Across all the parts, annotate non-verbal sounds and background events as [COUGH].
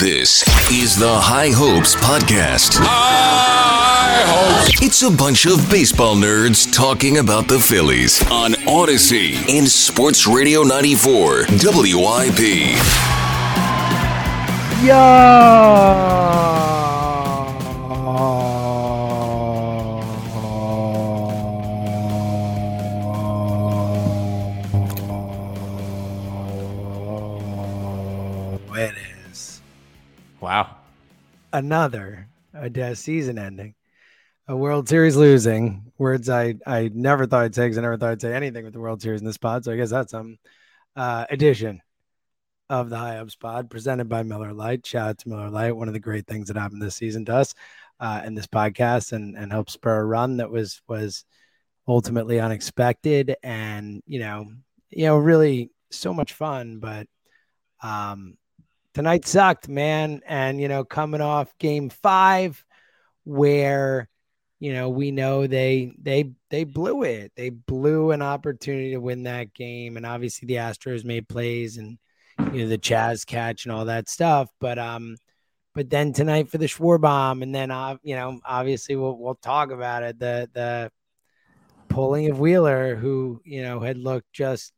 This is the High Hopes Podcast. High hopes. It's a bunch of baseball nerds talking about the Phillies on Audacy and Sports Radio 94 WIP. It another a season ending, a World Series losing. Words I I never thought I'd say because I never thought I'd say anything with the World Series in this pod. So I guess that's some uh, edition of the High Up Pod presented by Miller Lite. Shout out to Miller Lite, one of the great things that happened this season to us uh, in this podcast, and and helped spur a run that was was ultimately unexpected, and you know you know really so much fun, but um tonight sucked, man. And you know, coming off game five, where you know we know they they they blew it. They blew an opportunity to win that game, and obviously the Astros made plays and you know the Chas catch and all that stuff. But um, but then tonight for the Schwarbomb, and then uh, you know obviously we'll we'll talk about it. The the pulling of Wheeler, who you know had looked just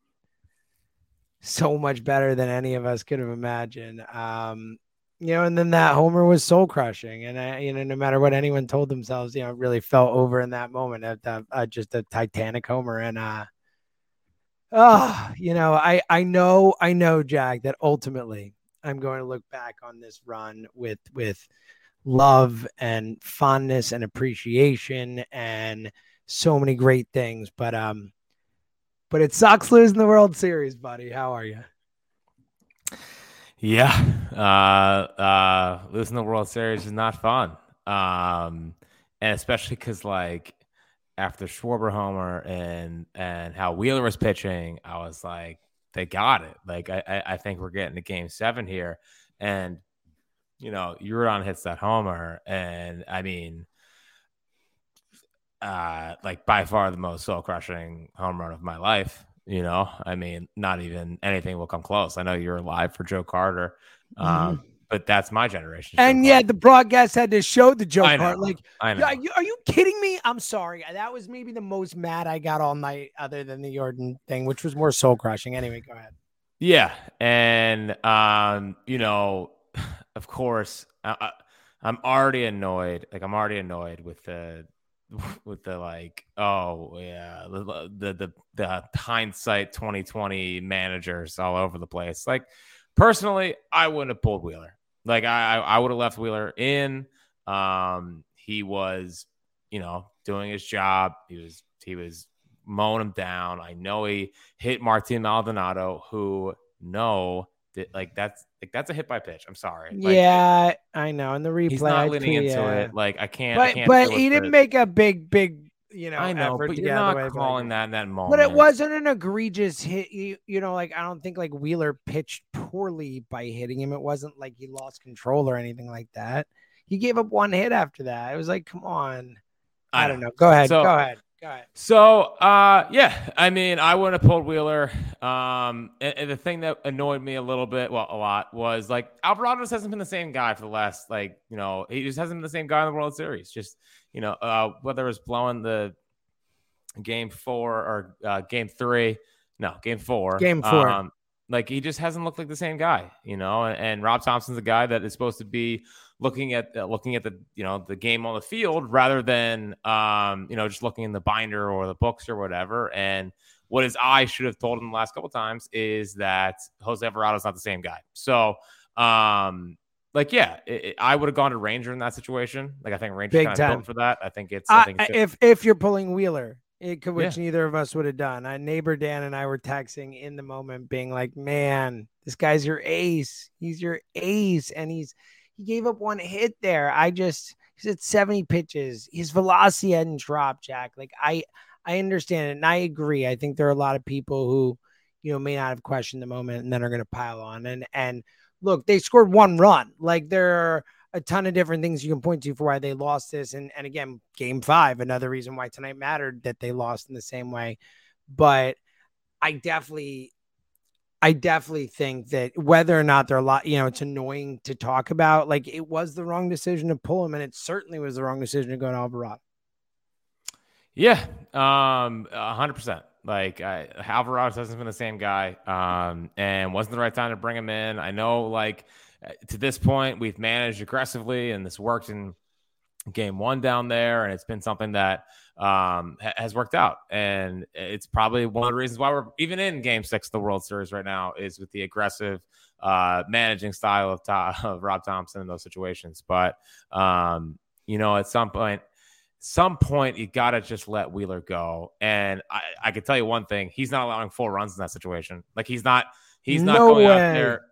so much better than any of us could have imagined. Um, you know, and then that homer was soul crushing, and I, you know, no matter what anyone told themselves, you know, really fell over in that moment. At uh, uh, just a Titanic homer, and uh, oh, you know, I I know I know Jack that ultimately I'm going to look back on this run with with love and fondness and appreciation and so many great things, but um but it sucks losing the World Series, buddy. How are you? Yeah. Uh, uh, losing the World Series is not fun. Um, and especially because like after Schwarber homer and and how Wheeler was pitching, I was like, they got it. Like I I, think we're getting to Game Seven here, and you know, Yordan hits that homer, and I mean, uh, like by far the most soul crushing home run of my life. You know, I mean, not even anything will come close. I know you're alive for Joe Carter, um, but that's my generation. Mm-hmm. And yet the broadcast had to show the know. part. Like, I know. are you, are you kidding me? I'm sorry. That was maybe the most mad I got all night, other than the Yordan thing, which was more soul crushing. Anyway, go ahead. Yeah, and um, you know, [SIGHS] of course, I, I, I'm already annoyed. Like I'm already annoyed with the [LAUGHS] with the like, oh yeah, the the the, hindsight 2020 managers all over the place. Like personally, I wouldn't have pulled Wheeler. Like I I would have left Wheeler in. Um, he was, you know, doing his job. He was he was mowing him down. I know he hit Martin Maldonado, who no, like that's like that's a hit by pitch. I'm sorry. Like, yeah, I know. In the replay, he's I not leaning into yeah. it. Like I can't. I But can't but he didn't the- make a big big you know I know, but you're get out of not the way, but, calling that in that moment. But it wasn't an egregious hit. You, you know, like I don't think like Wheeler pitched poorly by hitting him. It wasn't like he lost control or anything like that. He gave up one hit after that. It was like, come on. I, don't know. Go ahead. So- go ahead. Go ahead. So, uh, yeah, I mean, I wouldn't have pulled Wheeler. Um, and, and the thing that annoyed me a little bit, well, a lot, was like Alvarado just hasn't been the same guy for the last, like, you know, he just hasn't been the same guy in the World Series. Just, you know, uh, whether was blowing the game four or uh, game three, no, game four, Game four. Um, like he just hasn't looked like the same guy, you know. And, and Rob Thomson's a guy that is supposed to be looking at uh, looking at the you know the game on the field rather than um you know just looking in the binder or the books or whatever. And what his eye should have told him the last couple times is that Jose Alvarado's not the same guy. So um like yeah, it, it- I would have gone to Ranger in that situation. Like I think Ranger's Big kind of time. built for that. I think it's. I I, think it's if if you're pulling Wheeler, it could, which Yeah. neither of us would have done. I neighbor Dan and I were texting in the moment, being like, "Man, this guy's your ace. He's your ace, and he's he gave up one hit there. I just he's at 70 pitches. His velocity hadn't dropped, Jack. Like I I understand it, and I agree. I think there are a lot of people who you know may not have questioned the moment and then are going to pile on and and look, they scored one run. Like there are a ton of different things you can point to for why they lost this. And and again, game five, another reason why tonight mattered that they lost in the same way. But I definitely I definitely think that whether or not they're a lot, you know, it's annoying to talk about. Like it was the wrong decision to pull him, and it certainly was the wrong decision to go to Alvarado. Yeah, um, hundred percent. Like I, Alvarado hasn't been the same guy, um, and wasn't the right time to bring him in. I know, like to this point, we've managed aggressively, and this worked in game one down there, and it's been something that um, ha- has worked out. And it's probably one of the reasons why we're even in game six of the World Series right now is with the aggressive uh, managing style of, [LAUGHS] of Rob Thomson in those situations. But, um, you know, at some point, some point you got to just let Wheeler go. And I, I can tell you one thing: he's not allowing full runs in that situation. Like he's not, he's not No going way. out there.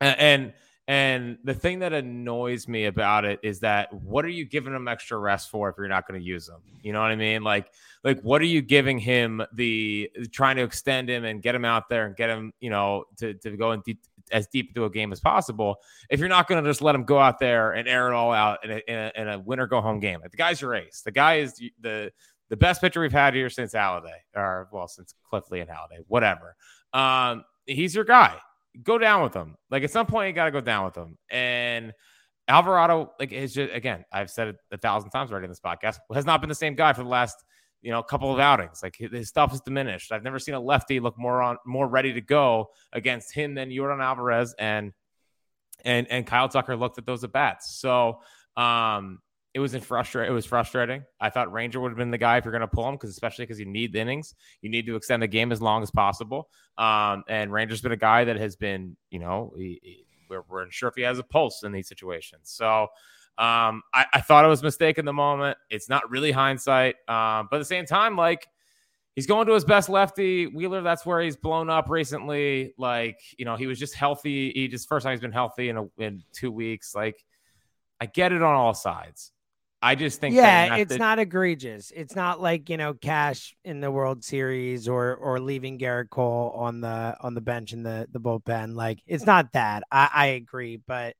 And, and and the thing that annoys me about it is that what are you giving him extra rest for if you're not going to use him? You know what I mean? Like, like what are you giving him the trying to extend him and get him out there and get him, you know, to, to go in deep, as deep into a game as possible if you're not going to just let him go out there and air it all out in a, in a, in a win or go home game. Like, the guy's your ace. The guy is the the best pitcher we've had here since Halladay, or well, since Cliff Lee and Halladay, whatever. Um, he's your guy go down with them. Like at some point, you got to go down with them. And Alvarado, like, is just again, I've said it a thousand times already in this podcast, has not been the same guy for the last you know couple of outings. Like his stuff is diminished. I've never seen a lefty look more on more ready to go against him than Yordan Alvarez and and and Kyle Tucker looked at those at bats. So um it was in frustrating. It was frustrating. I thought Ranger would have been the guy if you're going to pull him, because especially because you need the innings, you need to extend the game as long as possible. Um, and Ranger's been a guy that has been, you know, he, he, we're, we're unsure if he has a pulse in these situations. So um, I, I, thought it was a mistake in the moment. It's not really hindsight, um, but at the same time, like he's going to his best lefty. Wheeler, that's where he's blown up recently. Like you know, he was just healthy. He just first time he's been healthy in a, in two weeks. Like I get it on all sides. I just think yeah, it's to- not egregious. It's not like you know Cash in the World Series or or leaving Gerrit Cole on the on the bench in the the bullpen. Like it's not that. I, I agree, but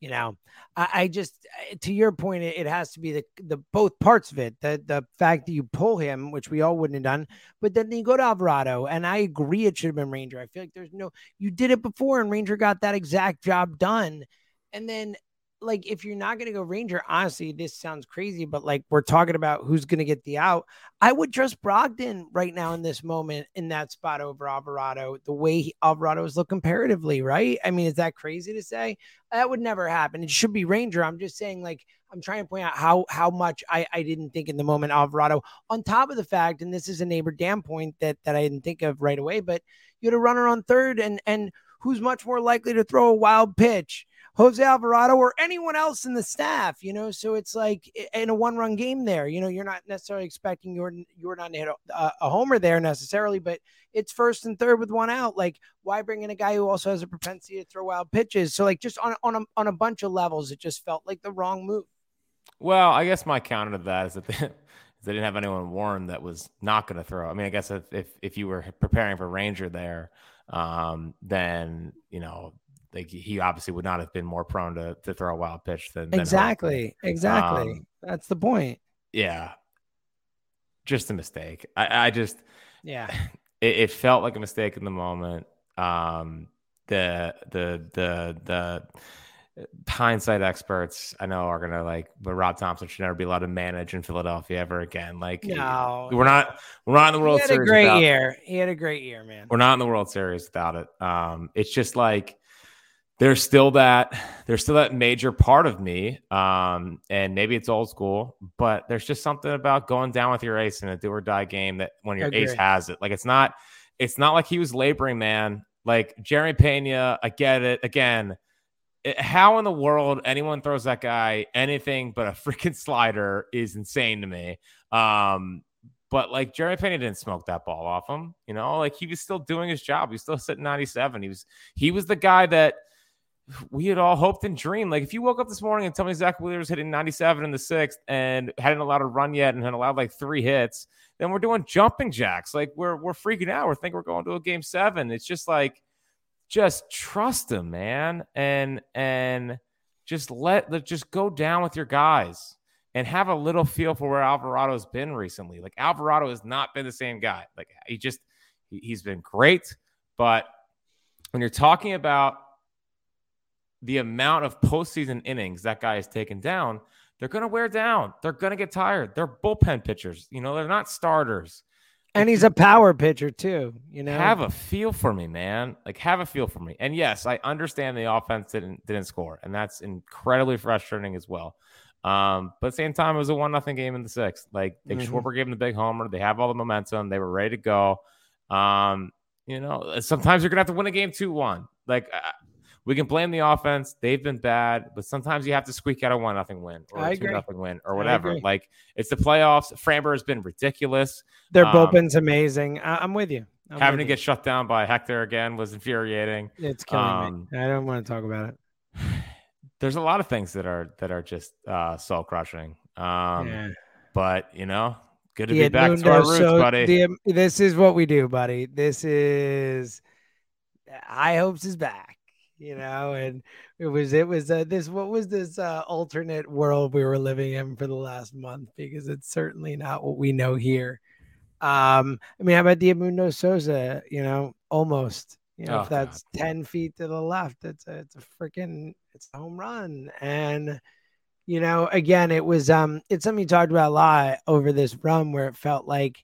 you know, I, I just to your point, it, it, has to be the the both parts of it. The the fact that you pull him, which we all wouldn't have done, but then you go to Alvarado, and I agree it should have been Ranger. I feel like there's no you did it before, and Ranger got that exact job done, and then like if you're not going to go Ranger, honestly, this sounds crazy, but like we're talking about who's going to get the out. I would trust Brogdon right now in this moment in that spot over Alvarado, the way he, Alvarado is looking comparatively, right? I mean, is that crazy to say? That would never happen. It should be Ranger. I'm just saying, like, I'm trying to point out how how much I, I didn't think in the moment Alvarado, on top of the fact, and this is a neighbor Dan point that that I didn't think of right away, but you had a runner on third and and who's much more likely to throw a wild pitch Jose Alvarado or anyone else in the staff, you know. So it's like in a one-run game there, you know, you're not necessarily expecting your you're not to hit a, a, homer there necessarily, but it's first and third with one out. Like, why bring in a guy who also has a propensity to throw wild pitches? So like, just on on a, on a bunch of levels, it just felt like the wrong move. Well, I guess my counter to that is that. [LAUGHS] They, they didn't have anyone warned that was not going to throw. I mean, I guess if, if if you were preparing for Ranger there, um, then you know like he obviously would not have been more prone to, to throw a wild pitch than, than exactly exactly um, that's the point yeah just a mistake i, I just yeah [SIGHS] it, it, felt like a mistake in the moment um the the the the hindsight experts I know are gonna like, but Rob thomson should never be allowed to manage in Philadelphia ever again. Like, no, we're not we're not in the World he had Series. A great year. He had a great year, man. We're not in the World Series without it. Um, it's just like there's still that there's still that major part of me um and maybe it's old school but there's just something about going down with your ace in a do or die game that when your ace has it like it's not it's not like he was laboring man. Like jeremy pena i get it. Again it, how in the world anyone throws that guy anything but a [LAUGHS] freaking slider is insane to me. Um but like Jeremy Pena didn't smoke that ball off him, you know, like he was still doing his job. He was still sitting 97. He was he was the guy that we had all hoped and dreamed. Like if you woke up this morning and tell me Zack Wheeler was hitting 97 in the sixth and hadn't allowed a run yet and had allowed like three hits, then we're doing jumping jacks. Like we're we're freaking out. We're thinking we're going to a game seven. It's just like just trust him, man, and and just let let just go down with your guys and have a little feel for where Alvarado's been recently. Like Alvarado has not been the same guy. Like he just he, he's been great, but when you're talking about the amount of postseason innings that guy has taken down, they're going to wear down. They're going to get tired. They're bullpen pitchers. You know, they're not starters. And he's a power pitcher too. You know, have a feel for me, man. Like have a feel for me. And yes, I understand the offense didn't didn't score, and that's incredibly frustrating as well. Um, but at the same time, it was a one nothing game in the sixth. Like Nick mm-hmm. Schwarber gave them the big homer. They have all the momentum. They were ready to go. Um, you know, sometimes you're gonna have to win a game two one. Like we can blame the offense; they've been bad, but sometimes you have to squeak out a one nothing win or a two nothing win or whatever. Like it's the playoffs. Framber has been ridiculous. Their um, bullpen's amazing. I- am with you. I'm having with to you. get shut down by Hector again was infuriating. It's killing um, me. I don't want to talk about it. [SIGHS] There's a lot of things that are that are just uh, soul crushing. Um, yeah. But you know, good to be back to our roots, so buddy. The, this is what we do, buddy. This is High Hopes is back you know and it was it was uh, this what was this uh, alternate world we were living in for the last month? Because it's certainly not what we know here. Um i mean how about Edmundo Sosa you know almost you know oh, if that's God. 10 feet to the left it's a it's a freaking it's a home run. And you know again it was um it's something you talked about a lot over this run where it felt like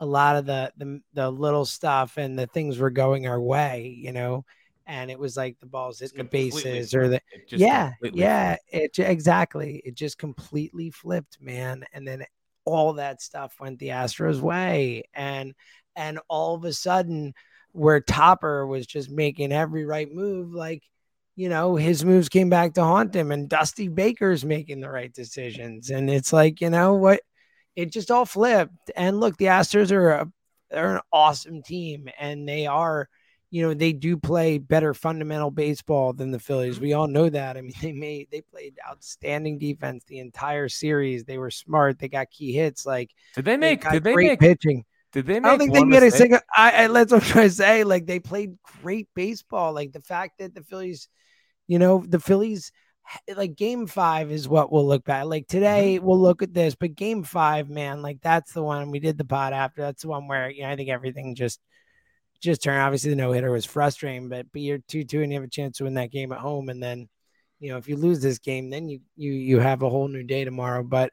a lot of the the, the little stuff and the things were going our way you know and it was like the balls hitting the bases or the yeah yeah flipped. it exactly it just completely flipped man and then all that stuff went the astros way and and all of a sudden where topper was just making every right move like you know his moves came back to haunt him and dusty baker's making the right decisions and it's like you know what it just all flipped and look the astros are a they're an awesome team and they are you know they do play better fundamental baseball than the Phillies. We all know that. I mean, [LAUGHS] they made they played outstanding defense the entire series. They were smart. They got key hits. Like did they make? They did they great make pitching? Did they? I don't think they made mistake? a single. I, I let's what I'm trying to say. Like they played great baseball. Like the fact that the Phillies, you know, the Phillies. Like game five is what we'll look back. Like today, mm-hmm. we'll look at this, but game five, man, like that's the one we did the pot after. That's the one where you know I think everything just just turn. Obviously, the no hitter was frustrating, but but you're two two and you have a chance to win that game at home, and then you know if you lose this game, then you you you have a whole new day tomorrow. But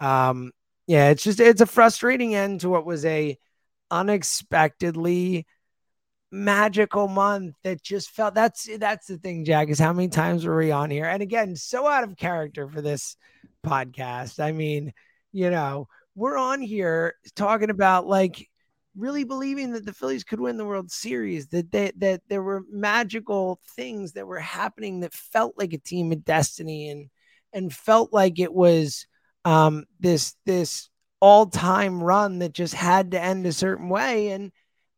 um, yeah, it's just it's a frustrating end to what was a unexpectedly magical month that just felt that's that's the thing jack is how many times were we on here and again so out of character for this podcast i mean you know we're on here talking about like really believing that the Phillies could win the World Series, that they, that there were magical things that were happening that felt like a team of destiny and and felt like it was um, this this all time run that just had to end a certain way. And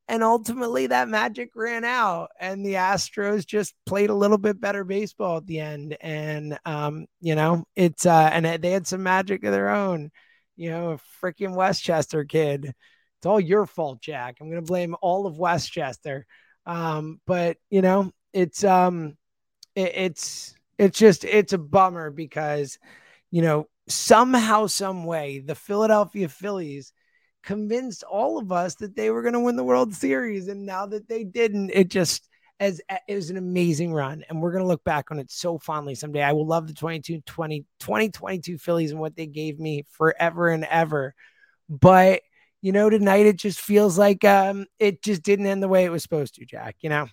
and ultimately that magic ran out and the astros just played a little bit better baseball at the end. And um you know it's uh and they had some magic of their own you know a freaking westchester kid it's all your fault, Jack. I'm going to blame all of Westchester. Um, but you know, it's um, it, it's it's just it's a bummer because you know somehow, some way, the Philadelphia Phillies convinced all of us that they were going to win the World Series, and now that they didn't, it just as it was an amazing run and we're going to look back on it so fondly someday i will love the 22 20 2022 phillies and what they gave me forever and ever but you know, tonight it just feels like um, it just didn't end the way it was supposed to, Jack, you know?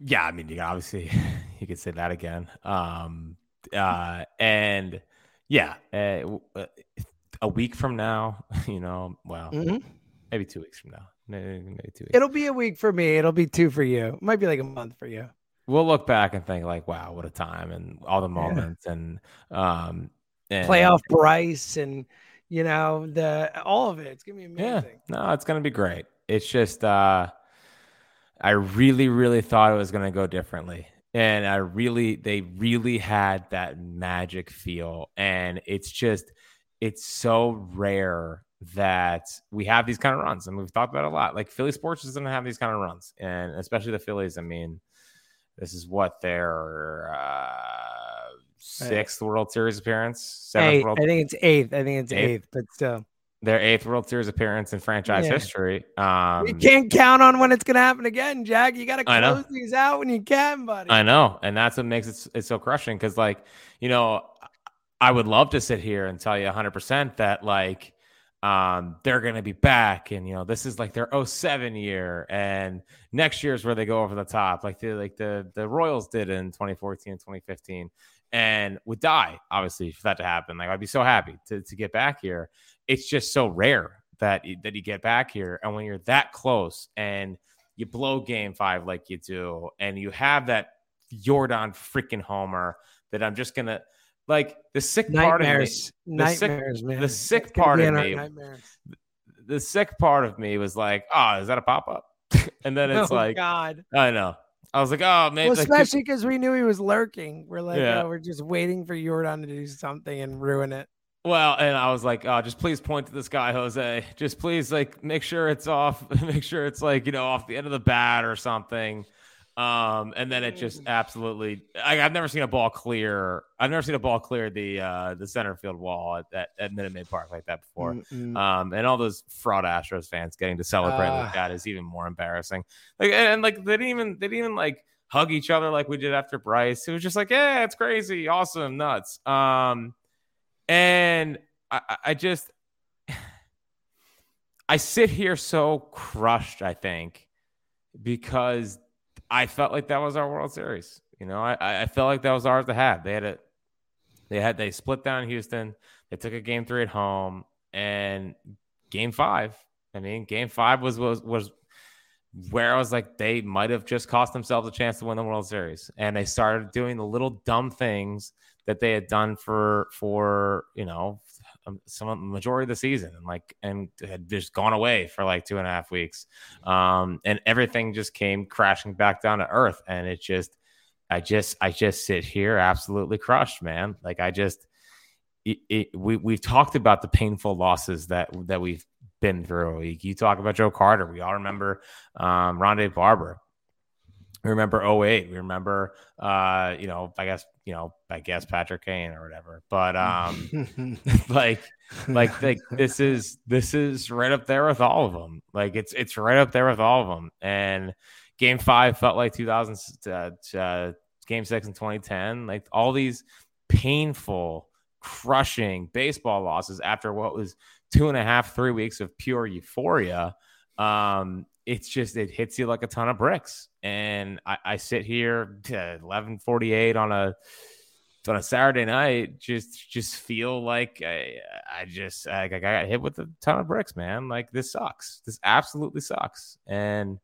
Yeah, I mean, you obviously [LAUGHS] you could say that again. Um, uh, and yeah, uh, a week from now, [LAUGHS] you know, well, mm-hmm. maybe two weeks from now, maybe, maybe two weeks. It'll be a week for me. It'll be two for you. It might be like a month for you. We'll look back and think like, wow, what a time and all the moments yeah. and, um, and playoff Bryce and you know, the all of it. It's gonna be amazing. Yeah, no, it's gonna be great. It's just uh I really, really thought it was gonna go differently. And I really they really had that magic feel. And it's just it's so rare that we have these kind of runs. And we've talked about it a lot. Like Philly sports doesn't have these kind of runs. And especially the Phillies, I mean, this is what they're uh sixth World Series appearance. Seventh World... I think it's eighth. I think it's eighth, eighth but still. their eighth World Series appearance in franchise Yeah. history. Um, you can't count on when it's going to happen again, Jack. You got to close these out when you can, buddy. I know, and that's what makes it it's so crushing. Because like you know, I would love to sit here and tell you 100 percent that like um they're going to be back, and you know this is like their 07 year, and next year is where they go over the top, like the like the the Royals did in 2014 and 2015, and would die obviously for that to happen. Like I'd be so happy to to get back here. It's just so rare that that you get back here, and when you're that close and you blow game five like you do, and you have that Yordan freaking homer that I'm just gonna like the sick part of me. The sick- man. the sick part of me-. The sick part of me was like, oh, is that a pop up? [LAUGHS] and then it's [LAUGHS] oh, like, God. I know. I was like, oh, maybe Well, especially because we knew he was lurking. We're like, Yeah. oh, we're just waiting for Yordan to do something and ruin it. Well, and I was like, oh, just please point to this guy, Jose. Just please, like, make sure it's off. [LAUGHS] make sure it's like, you know, off the end of the bat or something. Um, and then it just absolutely. I, I've never seen a ball clear. I've never seen a ball clear the uh the center field wall at at, at Minute Maid Park like that before. Mm-mm. Um, and all those fraud Astros fans getting to celebrate Ah. like that is even more embarrassing. Like, and, and, like they didn't even they didn't even like hug each other like we did after Bryce. It was just like, yeah, it's crazy, awesome, nuts. Um, and I- I just [SIGHS] I sit here so crushed. I think because I felt like that was our World Series. You know, I I felt like that was ours to have. They had it. They had they split down Houston. They took a game three at home and game five. I mean, game five was was was where I was like, they might have just cost themselves a chance to win the World Series, and they started doing the little dumb things that they had done for for you know um, some majority of the season, and like and had just gone away for like two and a half weeks, um, and everything just came crashing back down to earth, and it just. I just I just sit here absolutely crushed, man. Like I just it, it, we we've talked about the painful losses that that we've been through. You, talk about Joe Carter. We all remember um, Rondé Barber. We remember 08. We remember uh, you know, I guess, you know, I guess Patrick Kane or whatever. But um [LAUGHS] [LAUGHS] like like like this is this is right up there with all of them. Like it's it's right up there with all of them. And game five felt like 2000 uh, uh, game six in 2010. Like all these painful, crushing baseball losses after what was two and a half, three weeks of pure euphoria. Um, it's just it hits you like a ton of bricks. And I, I sit here at 11:48 on a on a Saturday night, just just feel like I, I just I, I got hit with a ton of bricks, man. Like this sucks. This absolutely sucks, and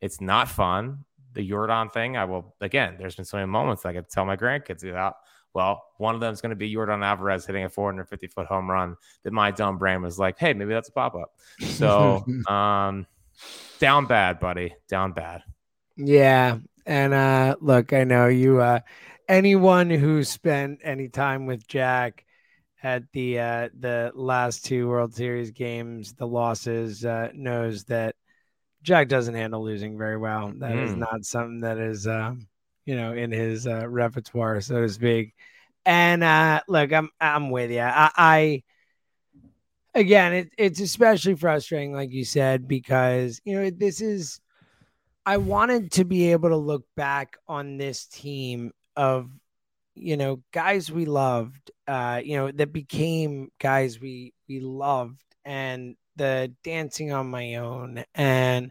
it's not fun. The Jordan thing, I will again. There's been so many moments I could tell my grandkids about. Well, one of them is going to be Yordan Alvarez hitting a 450 foot home run. That my dumb brain was like, "Hey, maybe that's a pop up." So, [LAUGHS] um, down bad, buddy, down bad. Yeah. And uh look, I know you uh anyone who spent any time with Jack at the uh the last two World Series games, the losses, uh knows that Jack doesn't handle losing very well. That is Mm. not something that is um you know in his uh, repertoire, so to speak. And uh look, I'm I'm with you. I, I again, it, it's especially frustrating, like you said, because you know this is. I wanted to be able to look back on this team of, you know, guys we loved, uh, you know, that became guys we we loved, and the dancing on my own, and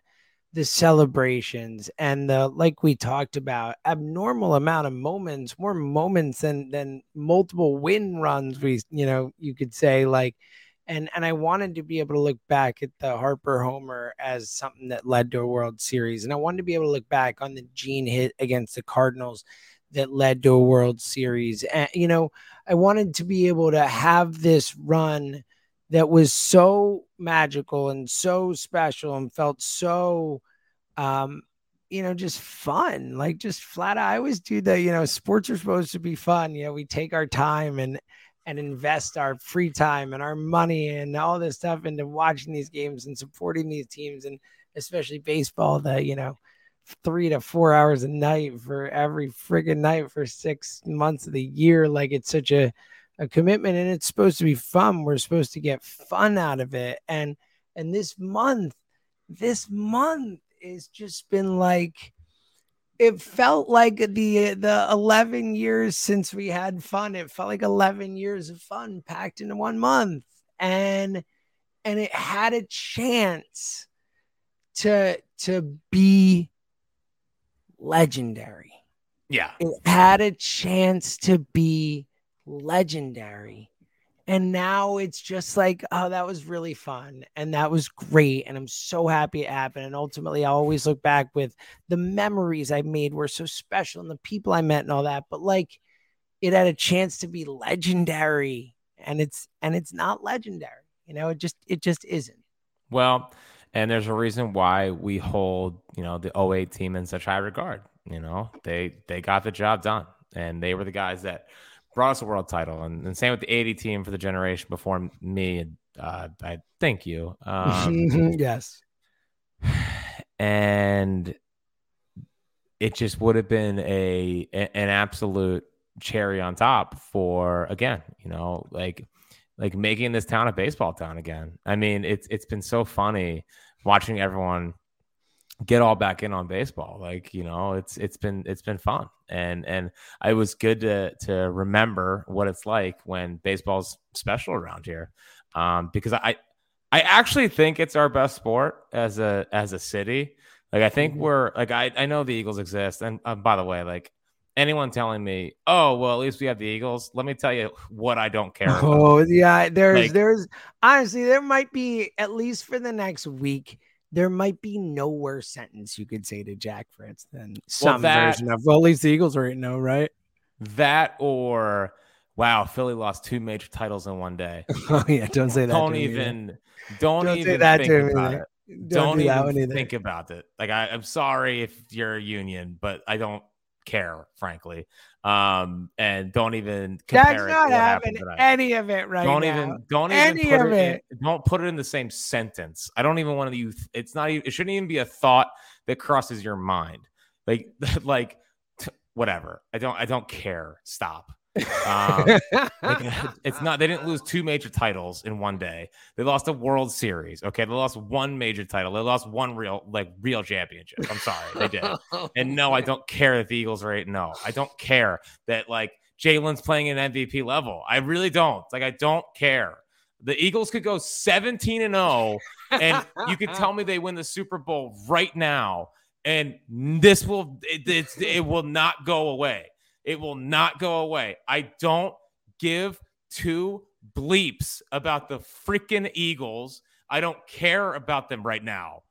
the celebrations, and the like we talked about, abnormal amount of moments, more moments than than multiple win runs. We, you know, you could say like and and I wanted to be able to look back at the Harper homer as something that led to a World Series, and I wanted to be able to look back on the Gene hit against the Cardinals that led to a World Series. And you know, I wanted to be able to have this run that was so magical and so special and felt so um you know just fun like just flat out i always do the you know sports are supposed to be fun you know we take our time and and invest our free time and our money and all this stuff into watching these games and supporting these teams and especially baseball that you know three to four hours a night for every friggin' night for six months of the year like it's such a a commitment and it's supposed to be fun. We're supposed to get fun out of it. And and this month, this month has just been like it felt like the the 11 years since we had fun it felt like 11 years of fun packed into one month and and it had a chance to to be legendary Yeah. it had a chance to be legendary. And now it's just like, oh, that was really fun. And that was great. And I'm so happy it happened. And ultimately, I always look back with the memories I made were so special and the people I met and all that. But like, it had a chance to be legendary. And it's, and it's not legendary. You know, it just, it just isn't. Well, and there's a reason why we hold, you know, the 08 team in such high regard. You know, they they got the job done, and they were the guys that brought us a world title. And, and same with the 80 team for the generation before me. Uh, I thank you. Um, [LAUGHS] yes. and it just would have been a an absolute cherry on top for again, you know, like like making this town a baseball town again. I mean, it's it's been so funny watching everyone get all back in on baseball. Like, you know, it's it's been it's been fun. And and it was good to to remember what it's like when baseball's special around here. Um, because I I actually think it's our best sport as a as a city. Like I think we're like I I know the Eagles exist, and uh, by the way, like anyone telling me, oh well, at least we have the Eagles. Let me tell you what I don't care. [LAUGHS] About. Oh yeah, there's Like- there's honestly there might be at least for the next week there might be no worse sentence you could say to Jack Fritz than some that- version of well at least the Eagles right now, oh, right? That or wow, Philly lost two major titles in one day. [LAUGHS] Oh yeah, don't say that. don't to me even don't, Don't say even that think to me about either. it. Don't, Don't, do that even think about it. Like I, I'm sorry if you're a union, but I don't care, frankly. Um, and don't even it not having any of it right don't now. even don't Any even put of it, In, don't put it in the same sentence. I don't even want to use it's not even it shouldn't even be a thought that crosses your mind. Like [LAUGHS] like t- whatever. I don't I don't care. Stop. Um, like, [LAUGHS] [LAUGHS] it's not they didn't lose two major titles in one day. They lost a World Series. Okay, they lost one major title. They lost one real like real championship. I'm sorry, they did. [LAUGHS] And no, I don't care that the Eagles are eight. No, I don't care that like Jalen's playing an MVP level. I really don't. Like I don't care. The Eagles could go 17 and 0, and you could tell me they win the Super Bowl right now, and this will it, it's, it will not go away. It will not go away. I don't give two bleeps about the freaking Eagles. I don't care about them right now.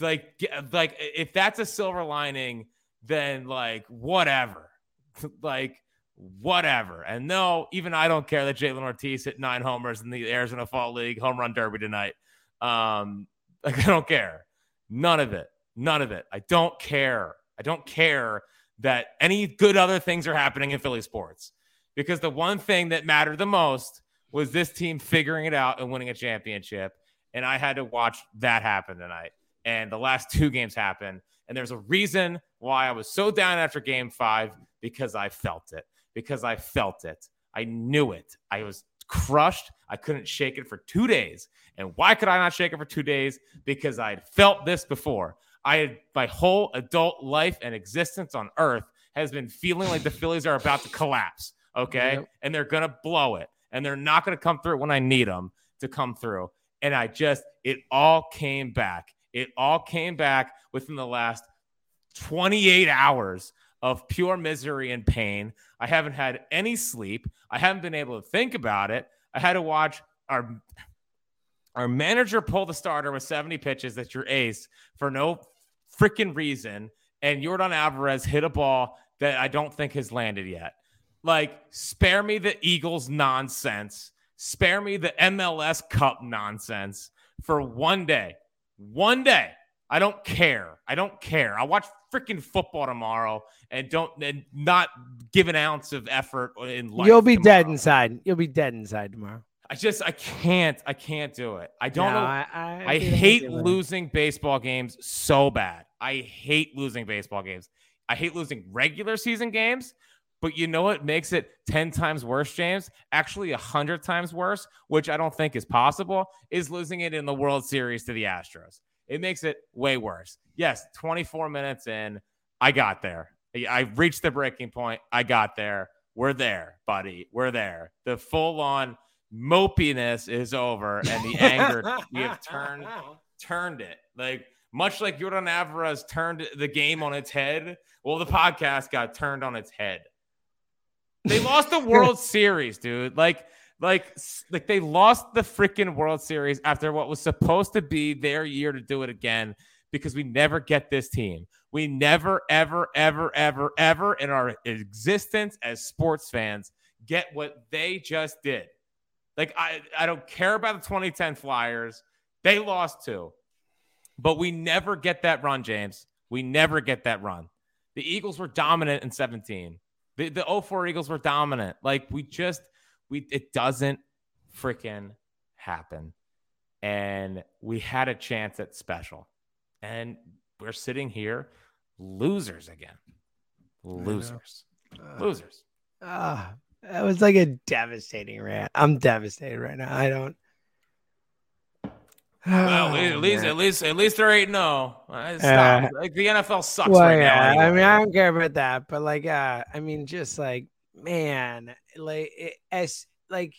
Like, like if that's a silver lining, then like whatever, [LAUGHS] like whatever. And no, even I don't care that Jhailyn Ortiz hit nine homers in the Arizona Fall League home run derby tonight. Um, [LAUGHS] like I don't care. None of it. None of it. I don't care. I don't care that any good other things are happening in Philly sports because the one thing that mattered the most was this team figuring it out and winning a championship. And I had to watch that happen tonight. And the last two games happened. And there's a reason why I was so down after game five because I felt it. Because I felt it. I knew it. I was crushed. I couldn't shake it for two days. And why could I not shake it for two days? Because I had felt this before. I had my whole adult life and existence on earth has been feeling like the Phillies are about to collapse. Okay. Yep. And they're going to blow it. And they're not going to come through when I need them to come through. And I just, it all came back. It all came back within the last 28 hours of pure misery and pain. I haven't had any sleep. I haven't been able to think about it. I had to watch our our manager pull the starter with 70 pitches that's your ace for no freaking reason. And Yordan Alvarez hit a ball that I don't think has landed yet. Like, spare me the Eagles nonsense. Spare me the MLS Cup nonsense for one day. One day. I don't care. I don't care. I'll watch freaking football tomorrow and don't and not give an ounce of effort in life. You'll be dead inside. You'll be dead inside tomorrow. I just I can't. I can't do it. I don't No, know. I, I, I hate like you're right. losing baseball games so bad. I hate losing baseball games. I hate losing regular season games, But you know what makes it 10 times worse, James? Actually, 100 times worse, which I don't think is possible, is losing it in the World Series to the Astros. It makes it way worse. Yes, 24 minutes in, I got there. I reached the breaking point. I got there. We're there, buddy. We're there. The full on mopiness is over and the anger we have turned turned it. Like much like Yordan Alvarez turned the game on its head. Well, the podcast got turned on its head. They [LAUGHS] lost the World Series, dude. Like, like, like they lost the freaking World Series after what was supposed to be their year to do it again because we never get this team. We never, ever, ever, ever, ever in our existence as sports fans get what they just did. Like, I, I don't care about the 2010 Flyers. They lost too. But we never get that run, James. We never get that run. The Eagles were dominant in 17. The, the 04 Eagles were dominant. Like, we just, we, it doesn't freaking happen. And we had a chance at special. And we're sitting here losers again. Losers. Uh, losers. Ah, uh, that was like a devastating rant. I'm devastated right now. I don't. Well, at least, at least, at least they're eight. No, uh, like the NFL sucks well, right yeah, now. I mean, I don't care about that, but like, uh, I mean, just like, man, like, it, as like,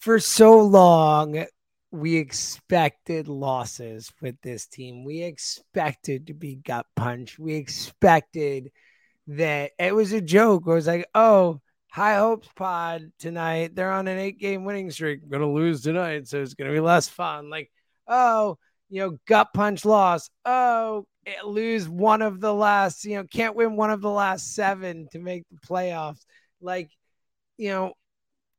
for so long, we expected losses with this team. We expected to be gut punched. We expected that it was a joke. It was like, oh, high hopes pod tonight. They're on an eight game winning streak. I'm gonna lose tonight, so it's gonna be less fun. Like, oh, you know, gut punch loss. Oh, eh, lose one of the last, you know, can't win one of the last seven to make the playoffs. Like, you know,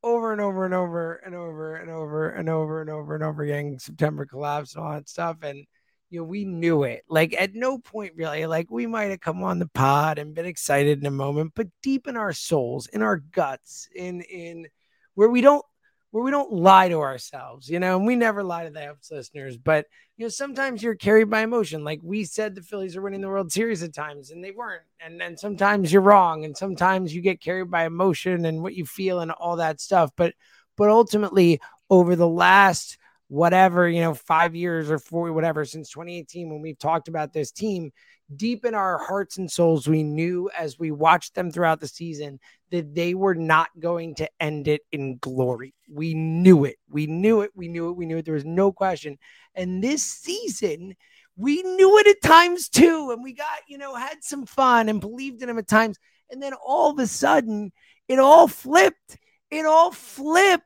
over and over and over and over and over and over and over and over again. September collapse and all that stuff. And you know, we knew it. Like at no point really, like we might have come on the pod and been excited in a moment, but deep in our souls, in our guts, in in where we don't where we don't lie to ourselves, you know, and we never lie to the listeners, but you know, sometimes you're carried by emotion. Like we said, the Phillies are winning the World Series at times, and they weren't. And then sometimes you're wrong, and sometimes you get carried by emotion and what you feel and all that stuff. But but ultimately, over the last whatever, you know, five years or four, whatever, since 2018, when we've talked about this team, deep in our hearts and souls, we knew as we watched them throughout the season that they were not going to end it in glory. We knew it. We knew it. We knew it. We knew it. There was no question. And this season, we knew it at times too. And we got, you know, had some fun and believed in them at times. And then all of a sudden, it all flipped. It all flipped.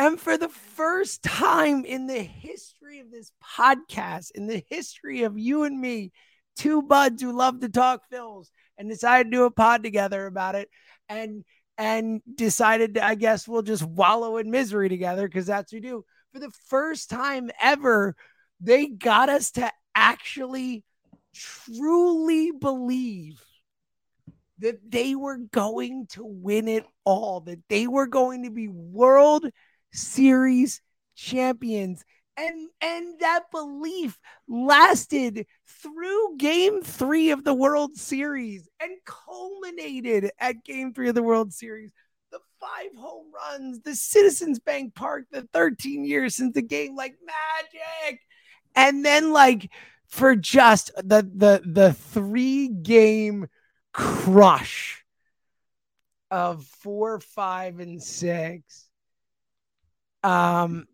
And for the first time in the history of this podcast, in the history of you and me, two buds who love to talk Phils and decided to do a pod together about it and and decided I guess we'll just wallow in misery together because that's what we do. For the first time ever, they got us to actually truly believe that they were going to win it all, that they were going to be World Series champions. And, and that belief lasted through game three of the World Series and culminated at game three of the World Series. The five home runs, the Citizens Bank Park, the 13 years since the game, like magic. And then, like, for just the the the three game crush of four, five, and six um,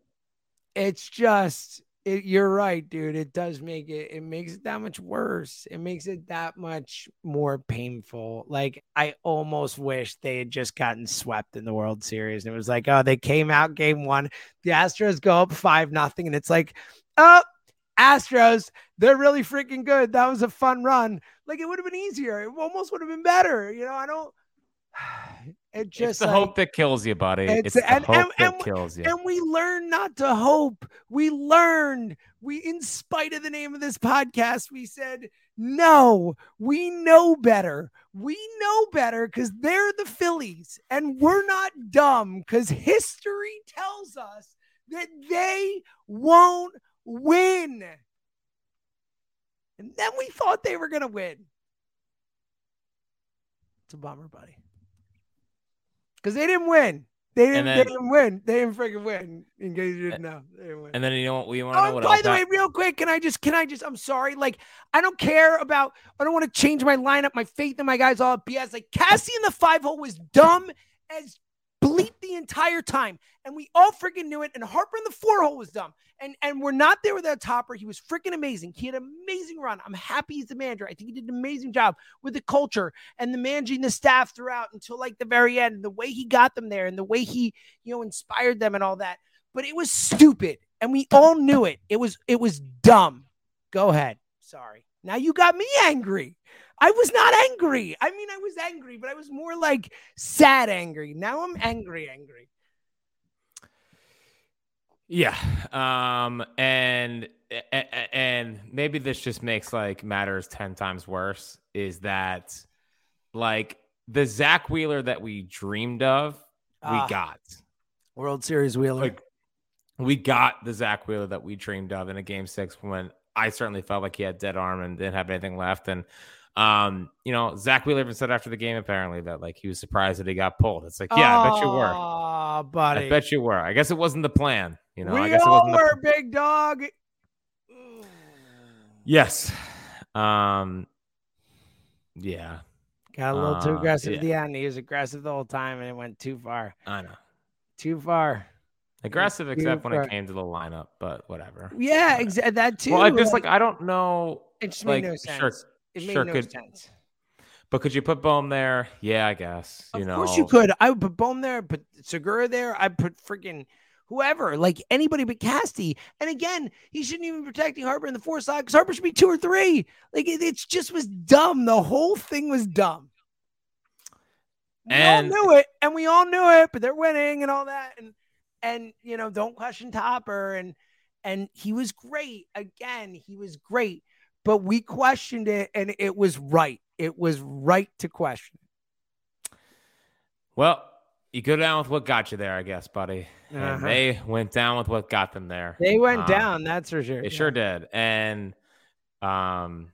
it's just it, you're right, dude. It does make it it makes it that much worse. It makes it that much more painful. Like I almost wish they had just gotten swept in the World Series. And it was like, oh, they came out game one. The Astros go up five nothing, and it's like, oh, Astros, they're really freaking good. That was a fun run. Like it would have been easier. It almost would have been better. You know, I don't [SIGHS] it just it's the like, hope that kills you, buddy. It's, it's the and, hope and, that and, kills you. And we learn not to hope. We learned. We, in spite of the name of this podcast, we said no. We know better. We know better because they're the Phillies, and we're not dumb. Because history tells us that they won't win. And then we thought they were going to win. It's a bummer, buddy. Because they didn't win. They didn't, then- they didn't win. They didn't freaking win. In case you didn't know, they didn't win. And then you know what we want to know Oh, what by the way, real quick, can I just can I just I'm sorry. Like, I don't care about I don't want to change my lineup, my faith in my guys all BS. Like Cassie in the five hole was dumb as bleep the entire time. And we all freaking knew it. And Harper in the four hole was dumb. And and we're not there without Topper. He was freaking amazing. He had an amazing run. I'm happy he's the manager. I think he did an amazing job with the culture and the managing the staff throughout until like the very end. The way he got them there and the way he, you know, inspired them and all that. But it was stupid. And we all knew it. It was it was dumb. Go ahead. Sorry. Now you got me angry. I was not angry. I mean, I was angry, but I was more like sad angry. Now I'm angry, angry. Yeah. Um and and maybe this just makes like matters 10 times worse is that like the Zack Wheeler that we dreamed of, we Ah. got. World Series Wheeler. Like we got the Zack Wheeler that we dreamed of in a game six when I certainly felt like he had dead arm and didn't have anything left. And um, you know, Zack Wheeler even said after the game apparently that like he was surprised that he got pulled. It's like, yeah, I bet you were. Oh, buddy. I bet you were. I guess it wasn't the plan. You know, we I guess it all wasn't the were, big dog. Yes. Um yeah, Got a little too Uh, aggressive yeah. at the end. He was aggressive the whole time and it went too far. I know. Too far. Aggressive except when it came to the lineup, but whatever. Yeah, exactly that too. Well, I just like I don't know it just like made no sense. sure it made sure no could- sense. but could you put Bohm there? Yeah, I guess. You Of know. course you could. I would put Bohm there, put Segura there. I put freaking whoever, like anybody but Casty. And again, he shouldn't even be protecting Harper in the four side because Harper should be two or three. Like it, it's just was dumb. The whole thing was dumb. We And- all knew it, and we all knew it, but they're winning and all that. And and you know, don't question Topper. And and he was great. Again, he was great. But we questioned it, and it was right. It was right to question. Well, you go down with what got you there, I guess, buddy. Uh-huh. they went down with what got them there. They went Um, down, that's for sure. They Yeah. sure did. And um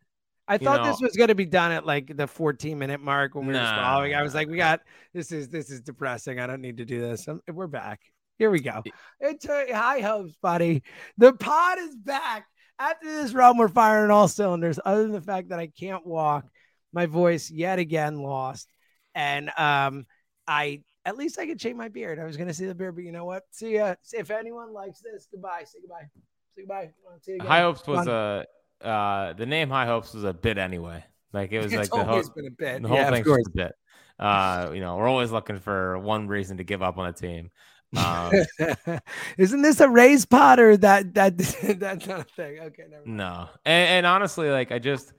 I thought know- this was going to be done at like the 14 minute mark when we were Nah. swallowing. I was like, we got this is this is depressing. I don't need to do this. Um, we're back. Here we go. It's uh, high hopes, buddy. The pod is back. After this run, we're firing all cylinders. Other than the fact that I can't walk, my voice yet again lost, and um, I at least I could shave my beard. I was to see the beard, but you know what? See ya. If anyone likes this, goodbye. Say goodbye. Say goodbye. See you again. High Hopes was a uh the name High Hopes was a bit anyway. Like it was [LAUGHS] It's like the whole, been a bit. the whole yeah, thing's a bit. Uh, you know, we're always looking for one reason to give up on a team. Um, [LAUGHS] Isn't this a raised pot or that that that's not a thing? Okay, never mind. No, and, and honestly, like I just,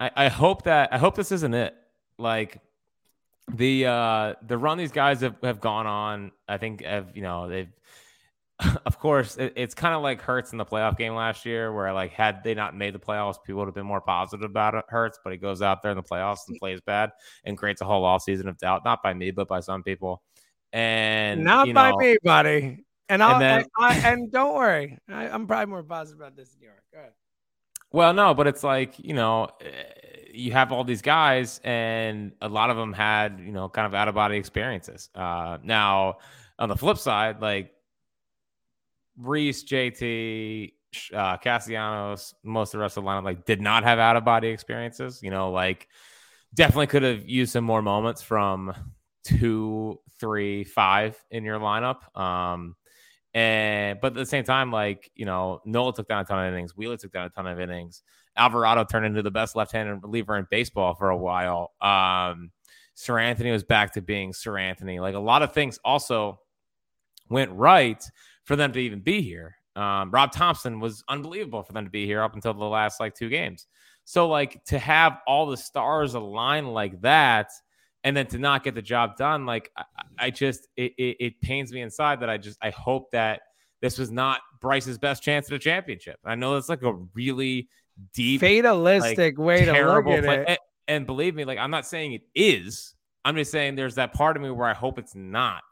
I, I hope that I hope this isn't it. Like the uh the run these guys have, have gone on. I think have you know they've. [LAUGHS] Of course, it, it's kind of like Hurts in the playoff game last year, where like had they not made the playoffs, people would have been more positive about it. Hurts, but he goes out there in the playoffs and plays bad and creates a whole off season of doubt. Not by me, but by some people. And Not you by know, me, buddy. And I'll, then- and, I, and don't worry, I, I'm probably more positive about this than you are. Go ahead. Well, no, but it's like, you know, eh, you have all these guys, and a lot of them had, you know, kind of out of body experiences. Uh, now, on the flip side, like Rhys, JT, uh, Castellanos, most of the rest of the lineup, like, did not have out of body experiences. You know, like, definitely could have used some more moments from two, three, five in your lineup. Um, and but at the same time, like you know, Nola took down a ton of innings, Wheeler took down a ton of innings. Alvarado turned into the best left-handed reliever in baseball for a while. Um, Sir Anthony was back to being Sir Anthony. Like a lot of things also went right for them to even be here. Um, Rob Thomson was unbelievable for them to be here up until the last like two games. So like to have all the stars align like that, and then to not get the job done, like I, I just it, it, it pains me inside that I just I hope that this was not Bryce's best chance at a championship. I know it's like a really deep, Fatalistic way to look at play. it. And, and believe me, like I'm not saying it is. I'm just saying there's that part of me where I hope it's not.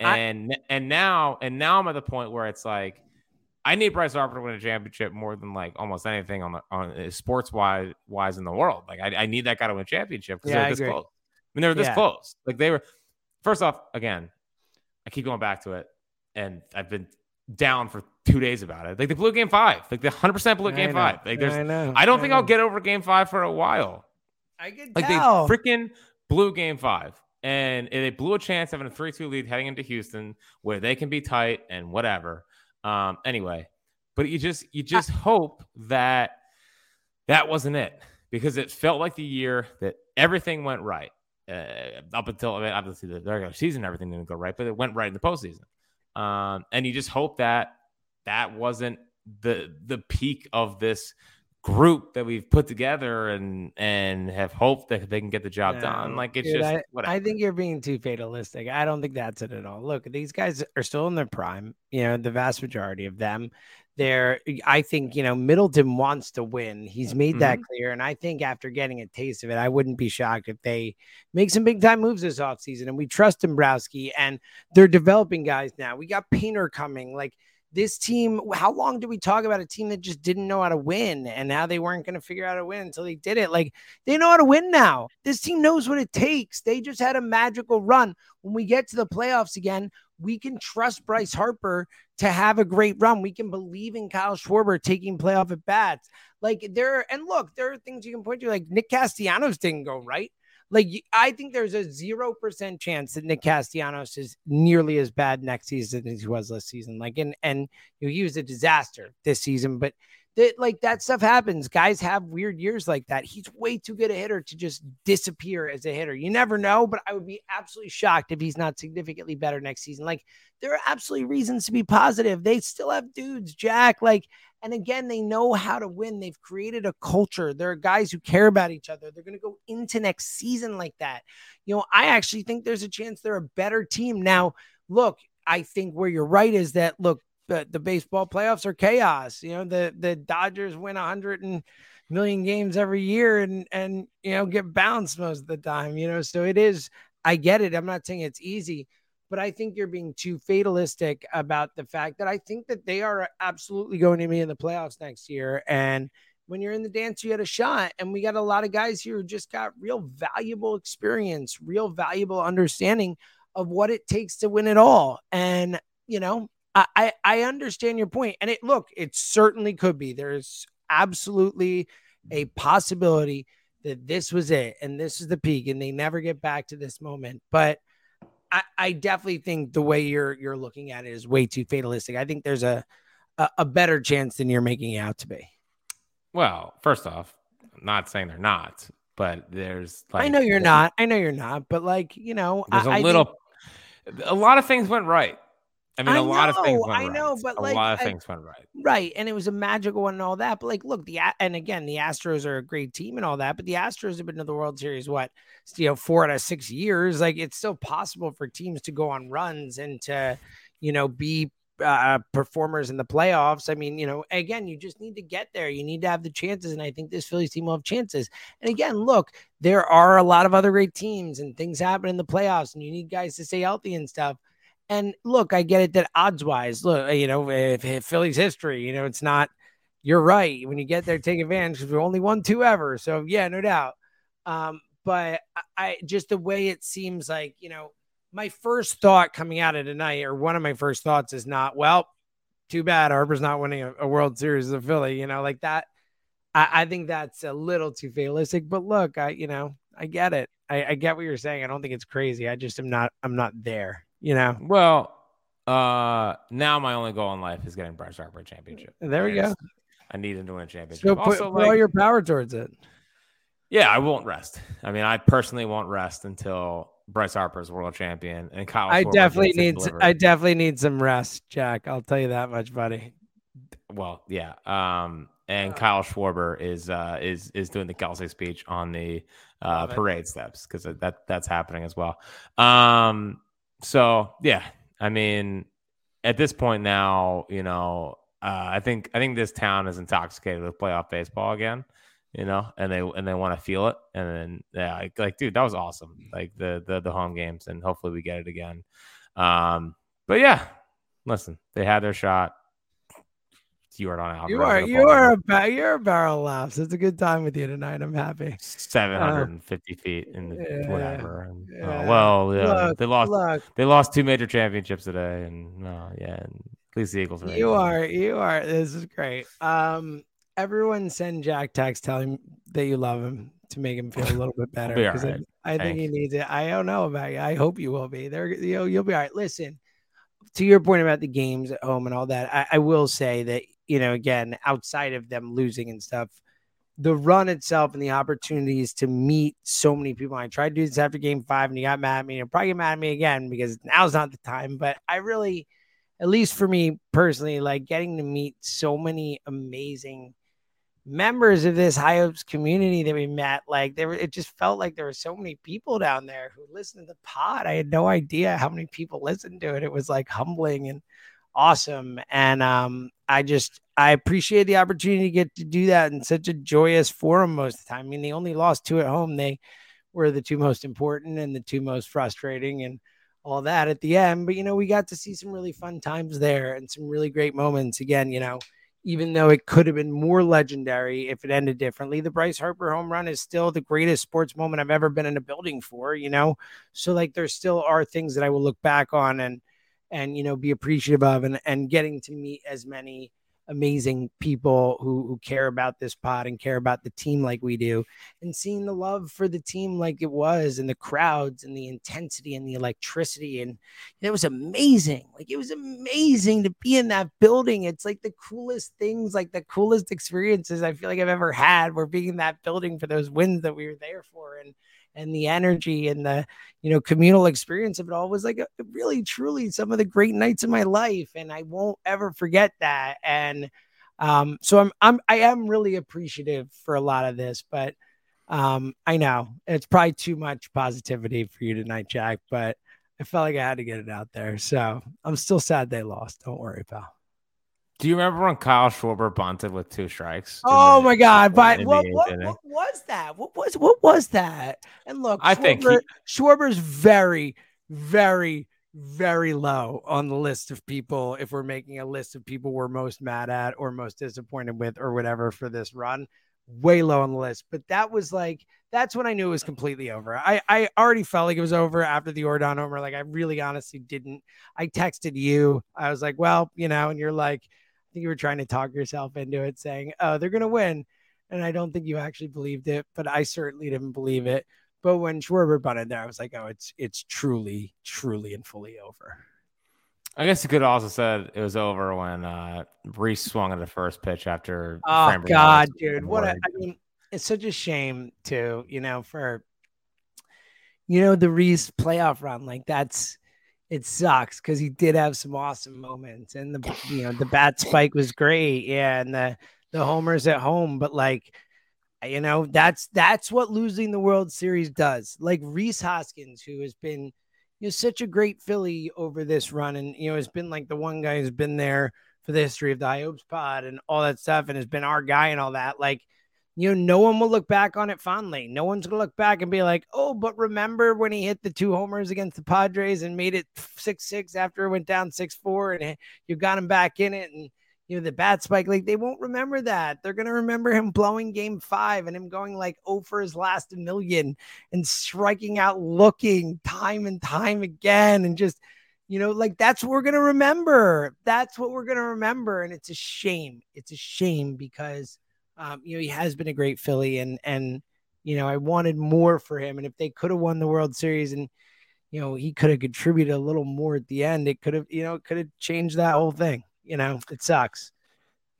I- And and now and now I'm at the point where it's like I need Bryce Harper to win a championship more than like almost anything on the on eh, sports wise wise in the world. Like I, I need that guy to win a championship because Yeah, they're this agree. Close. mean, they were this Yeah. close. Like they were. First off, again, I keep going back to it, and I've been down for two days about it. Like they blew game five. Like the 100 percent blew I game know, five. Like there's. I know. I don't think know. I'll get over game five for a while. I can Like tell. they freaking blew game five. And they blew a chance having a 3 2 lead heading into Houston where they can be tight and whatever. Um, anyway, but you just you just hope that that wasn't it because it felt like the year that everything went right. Uh, up until I mean, obviously the regular season, everything didn't go right, but it went right in the postseason. Um, and you just hope that that wasn't the the peak of this group that we've put together and and have hoped that they can get the job No, done. Like it's dude, just I. I think you're being too fatalistic. I don't think that's it at all. Look, these guys are still in their prime. You know, the vast majority of them. They're, I think, you know, Middleton wants to win. He's made that mm-hmm. clear. And I think after getting a taste of it, I wouldn't be shocked if they make some big time moves this offseason. And we trust Dombrowski and they're developing guys now. We got Painter coming. Like, this team, how long do we talk about a team that just didn't know how to win and now they weren't going to figure out how to win until they did it? Like they know how to win now. This team knows what it takes. They just had a magical run. When we get to the playoffs again, we can trust Bryce Harper to have a great run. We can believe in Kyle Schwarber taking playoff at bats. Like there, and look, there are things you can point to, like Nick Castellanos didn't go right. Like I think there's a zero percent chance that Nick Castellanos is nearly as bad next season as he was last season. Like and and you know, he was a disaster this season, but that like that stuff happens. Guys have weird years like that. He's way too good a hitter to just disappear as a hitter. You never know, but I would be absolutely shocked if he's not significantly better next season. Like there are absolutely reasons to be positive. They still have dudes, Jack. Like and again, they know how to win. They've created a culture. There are guys who care about each other. They're going to go into next season like that. You know, I actually think there's a chance they're a better team. Now, look, I think where you're right is that, look, the, the baseball playoffs are chaos. You know, the, the Dodgers win 100 and million games every year and, and, you know, get bounced most of the time, you know, so it is, I get it. I'm not saying it's easy but I think you're being too fatalistic about the fact that I think that they are absolutely going to be in the playoffs next year. And when you're in the dance, you had a shot. And we got a lot of guys here who just got real valuable experience, real valuable understanding of what it takes to win it all. And, you know, I, I, understand your. And it look, it certainly could be. There's absolutely a possibility that this was it and this is the peak and they never get back to this moment. But I, I definitely think the way you're you're looking at it is way too fatalistic. I think there's a a, a better chance than you're making it out to be. Well, first off, I'm not saying they're not, but there's like I know you're not. I know you're not. But like you know, There's a I, I little, a lot of things went right. I mean, I a lot of things went I right. know, but, a like, lot of I- things went right. right, and it was a magical one and all that. But like, look, the and again, the Astros are a great team and all that. But the Astros have been to the World Series what you know four out of six years. Like it's still possible for teams to go on runs and to you know be uh, performers in the playoffs. I mean, you know, again, you just need to get there. You need to have the chances, and I think this Phillies team will have chances. And again, look, there are a lot of other great teams, and things happen in the playoffs, and you need guys to stay healthy and stuff. And look, I get it that odds wise, look, you know, if, if Philly's history, you know, it's not. You're right. When you get there, take advantage because we only won two ever. So yeah, no doubt. Um, but I, I just the way it seems like, you know, my first thought coming out of tonight, or one of my first thoughts, is not well. Too bad Harper's not winning a, a World Series of Philly. You know, like that. I, I think that's a little too fatalistic. But look, I you know I get it. I, I get what you're saying. I don't think it's crazy. I just am not. I'm not there. You know. Well, uh, now my only goal in life is getting Bryce Harper a championship. There we I go. just- I need him to win a championship. So put, also, put all your power towards it. yeah, I won't rest. I mean, I personally won't rest until Bryce Harper is world champion and Kyle. I Schwarber definitely need. I definitely need some rest, Jack. I'll tell you that much, buddy. well, yeah. Um, and Kyle Schwarber is uh is is doing the Kelsey speech on the uh Love it. parade steps because that that's happening as well. Um, so yeah, I mean, at this point now, you know, uh, I think I think this town is intoxicated with playoff baseball again. You know, and they and they want to feel it, and then yeah, like, like dude, that was awesome. Like the the the home games, and hopefully we get it again. Um, but yeah, listen, they had their shot Yordan Alvarez. You are you are a ba- you're a barrel laughs. It's a good time with you tonight. I'm happy. 750 uh, feet in the yeah, whatever. And, uh, yeah. Uh, well, yeah, look, they lost. Look. They lost two major championships today, and uh, yeah, and at least the Eagles. Are you are you are. This is great. Um, everyone send Jack text telling that you love him to make him feel a little bit [LAUGHS] better because right. I, I think he needs it. I don't know about you. I hope you will be there. You know, you'll be all right. Listen, to your point about the games at home and all that, I, I will say that you know, again, outside of them losing and stuff, the run itself and the opportunities to meet so many people. I tried to do this after game five and you got mad at me. You'll probably get mad at me again because now's not the time. But I really, at least for me personally, like getting to meet so many amazing members of this high hopes community that we met. Like there, it just felt like there were so many people down there who listened to the pod. I had no idea how many people listened to it. It was like humbling and awesome. And um, I just I appreciate the opportunity to get to do that in such a joyous forum most of the time. I mean, they only lost two at home. They were the two most important and the two most frustrating and all that at the end. But you know, we got to see some really fun times there and some really great moments. Again, you know, even though it could have been more legendary if it ended differently, the Bryce Harper home run is still the greatest sports moment I've ever been in a building for, you know? So like there still are things that I will look back on and and you know be appreciative of and and getting to meet as many amazing people who, who care about this pod and care about the team like we do and seeing the love for the team like it was and the crowds and the intensity and the electricity. And it was amazing. Like it was amazing to be in that building. It's like the coolest things like the coolest experiences i feel like i've ever had were being in that building for those wins that we were there for. And and the energy and the you know communal experience of it all was like a, really truly some of the great nights of my life and i won't ever forget that and um so i'm i'm i am really appreciative for a lot of this but um i know it's probably too much positivity for you tonight jack but i felt like i had to get it out there so i'm still sad they lost don't worry pal do you remember when Kyle Schwarber bunted with two strikes? Oh the, my God! But what, what, what, was that? What was what was that? And look, I Schwarber, think he, Schwarber's very, very, very low on the list of people. If we're making a list of people we're most mad at or most disappointed with or whatever for this run, way low on the list. But that was like that's when I knew it was completely over. I I already felt like it was over after the Yordan homer. Like I really honestly didn't. I texted you. I was like, well, you know, and you're like you were trying to talk yourself into it, saying, "Oh, they're going to win," and I don't think you actually believed it, but I certainly didn't believe it. But when Schwarber bunted there, I was like, "Oh, it's it's truly, truly, and fully over." I guess you could also said it was over when uh, Rhys swung at the first pitch after. Oh God, dude! What a, I mean, it's such a shame too. You know, for you know the Rhys playoff run, like that's it sucks because he did have some awesome moments and the you know the bat spike was great yeah and the the homers at home but like you know that's that's what losing the world series does like Rhys hoskins who has been you know such a great philly over this run and you know has been like the one guy who's been there for the history of the Hopes pod and all that stuff and has been our guy and all that like you know, no one will look back on it fondly. No one's gonna look back and be like, "Oh, but remember when he hit the two homers against the Padres and made it six six after it went down six four, and you got him back in it, and you know the bat spike." Like they won't remember that. They're gonna remember him blowing Game Five and him going like oh for his last million and striking out, looking time and time again, and just. You know, like that's what we're going to remember. That's what we're going to remember. And it's a shame. It's a shame because um, you know, he has been a great Philly, and and you know, I wanted more for him. And if they could have won the World Series, and you know, he could have contributed a little more at the end, it could have, you know, could have changed that whole thing. You know, it sucks.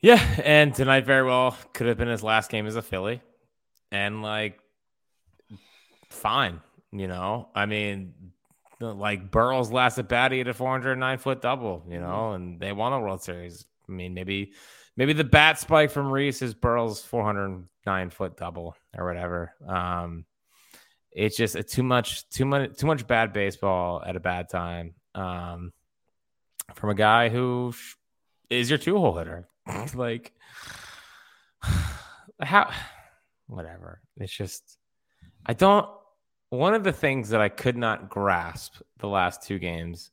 Yeah, and tonight very well could have been his last game as a Philly, and like, fine. You know, I mean, like Burrell's last at bat, he had a 409 foot double. You know, mm-hmm. and they won a World Series. I mean, maybe maybe the bat spike from Rhys is Burrell's 409 foot double or whatever. Um, it's just a too much, too much, too much bad baseball at a bad time. Um, from a guy who is your two hole hitter. [LAUGHS] like, [SIGHS] how, whatever. It's just, I don't. One of the things that I could not grasp the last two games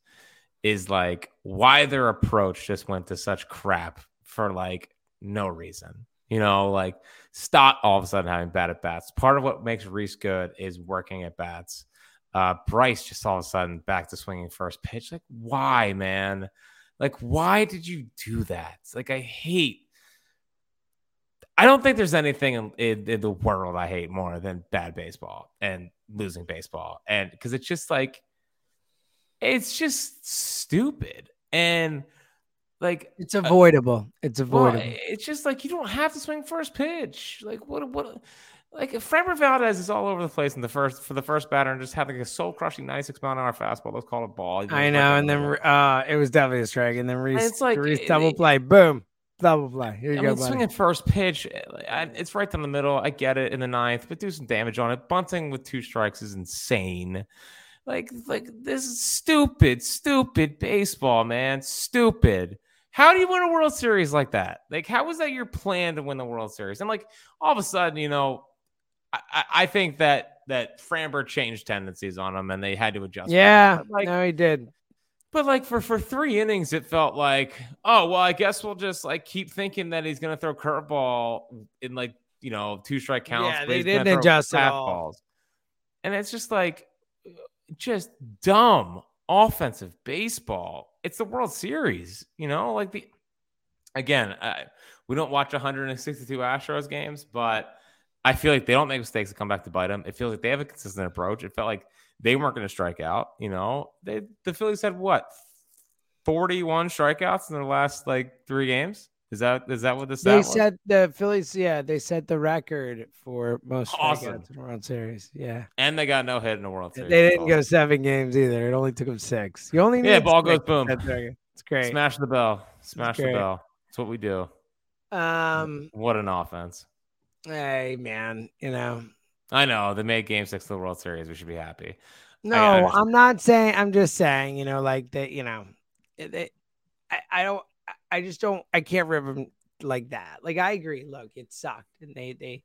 is like why their approach just went to such crap for like no reason. You know, like Stott all of a sudden having bad at bats. Part of what makes Rhys good is working at bats. Uh, Bryce just all of a sudden back to swinging first pitch. Like, why, man? Like, why did you do that? Like, I hate. I don't think there's anything in, in, in the world I hate more than bad baseball and losing baseball, and because it's just like, it's just stupid and like it's avoidable. It's avoidable. well, it's just like you don't have to swing first pitch. Like what? What? Like Framber Valdez is all over the place in the first for the first batter and just having a soul crushing 96 mile an hour fastball. Let's call it ball. I know, and then uh, it was definitely a strike, and then Rhys, it's like- it- double it- play, boom, double play. Here you I go, mean, buddy. swinging first pitch, it's right down the middle. I get it in the ninth, but do some damage on it. Bunting with two strikes is insane. Like, like this is stupid, stupid baseball, man. Stupid. How do you win a World Series like that? Like, how was that your plan to win the World Series? And like, all of a sudden, you know, I, I- think that that Framber changed tendencies on them, and they had to adjust. Yeah, like, no, he did. but like for for three innings, it felt like, oh well, I guess we'll just like keep thinking that he's gonna throw curveball in like you know two strike counts. Yeah, they didn't adjust at all. fastballs. and it's just like just dumb offensive baseball. It's the World Series, you know. Like the again, I, we don't watch 162 Astros games, but I feel like they don't make mistakes that come back to bite them. It feels like they have a consistent approach. It felt like they weren't going to strike out. You know, they the Phillies had what 41 strikeouts in their last like three games. Is that is that what the stat They was? set the Phillies. Yeah, they set the record for most Awesome. in the World Series. Yeah, and they got no hit in the World Series. they didn't go seven games either. It only took them six. You only Yeah, need ball goes boom. It's great. Smash the bell. Smash the bell. That's what we do. Um, What an offense. hey man, you know, I know they made Game Six of the World Series. We should be happy. no, understand. I'm not saying. I'm just saying, you know, like that. You know, it, it- I, I don't. I- just don't. I can't rip them like that. Like I agree. Look, it sucked, and they they,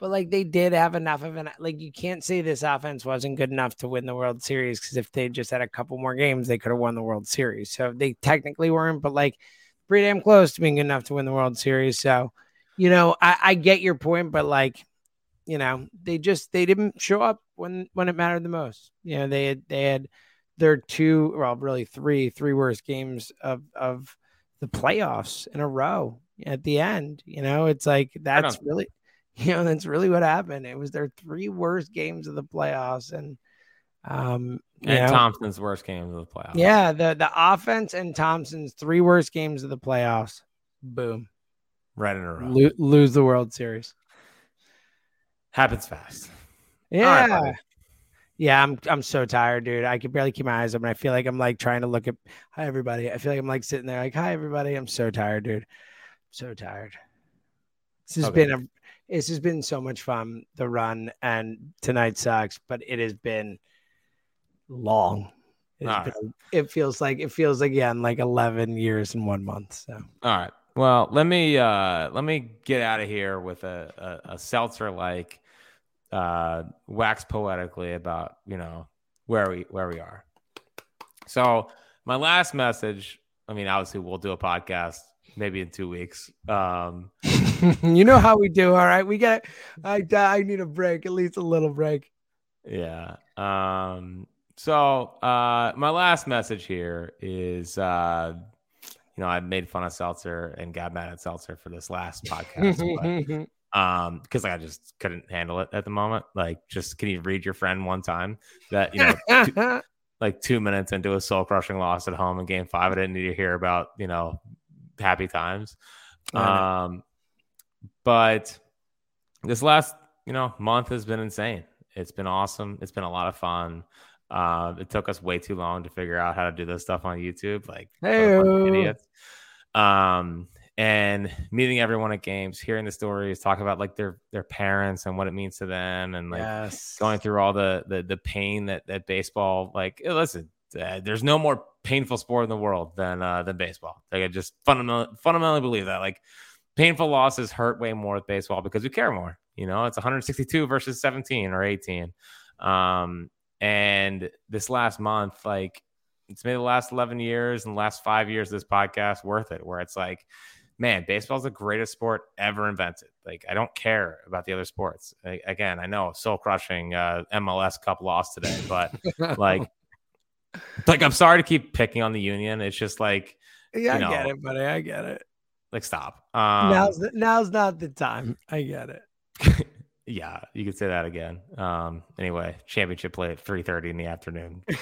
but like they did have enough of an. Like you can't say this offense wasn't good enough to win the World Series because if they just had a couple more games, they could have won the World Series. So they technically weren't, but like pretty damn close to being good enough to win the World Series. So, you know, I, I get your point, but like, you know, they just they didn't show up when when it mattered the most. You know, they had they had their two, well, really three, three worst games of of the playoffs in a row at the end. You know, it's like that's really, [LAUGHS] you know, that's really what happened. It was their three worst games of the playoffs, and um, And know, Thomson's worst game of the playoffs. yeah, the the offense and Thomson's three worst games of the playoffs. Boom, right in a row. Lo- lose the World Series. Happens fast. Yeah. right. Yeah, I'm I'm so tired, dude. I can barely keep my eyes open. I feel like I'm like trying to look at hi everybody. I feel like I'm like sitting there like hi everybody. I'm so tired, dude. So tired. This has Okay. been a this has been so much fun the run and tonight sucks, but it has been long. It, has All right. been- it feels like it feels again like 11 years in one month. So All right. Well, let me uh let me get out of here with a a, a seltzer like uh wax poetically about you know where we where we are. So my last message. I mean, obviously, we'll do a podcast maybe in two weeks. Um, [LAUGHS] you know how we do, all right? We got I I need a break, at least a little break. Yeah. Um, so uh my last message here is uh you know, I made fun of Seltzer and got mad at Seltzer for this last podcast, [LAUGHS] um because like, I just couldn't handle it at the moment. Like just can you read your friend one time that you know two, [LAUGHS] like two minutes into a soul crushing loss at home in game five, I didn't need to hear about, you know, happy times. Um but this last, you know, month has been insane. It's been awesome. It's been a lot of fun. Uh, it took us way too long to figure out how to do this stuff on YouTube. Like, what a bunch of Heyo. idiots. Um, and meeting everyone at games, hearing the stories, talk about like their their parents and what it means to them, and like yes. going through all the the, the pain that that baseball. Like, eh, listen, uh, there's no more painful sport in the world than uh, than baseball. Like, I just fundamentally fundamentally believe that. Like, painful losses hurt way more with baseball because we care more. You know, it's 162 versus 17 or 18. Um, and this last month, like, it's made the last 11 years and the last five years of this podcast worth it, where it's like man, baseball's the greatest sport ever invented. Like, I don't care about the other sports. I, again, I know soul crushing uh, MLS Cup loss today, but [LAUGHS] like, like I'm sorry to keep picking on the Union. It's just like, yeah, you know, I get it, buddy. I get it. like stop. Um, now's the, now's not the time. I get it. [LAUGHS] yeah, you could say that again. Um, anyway, championship play at 3:30 in the afternoon. [LAUGHS]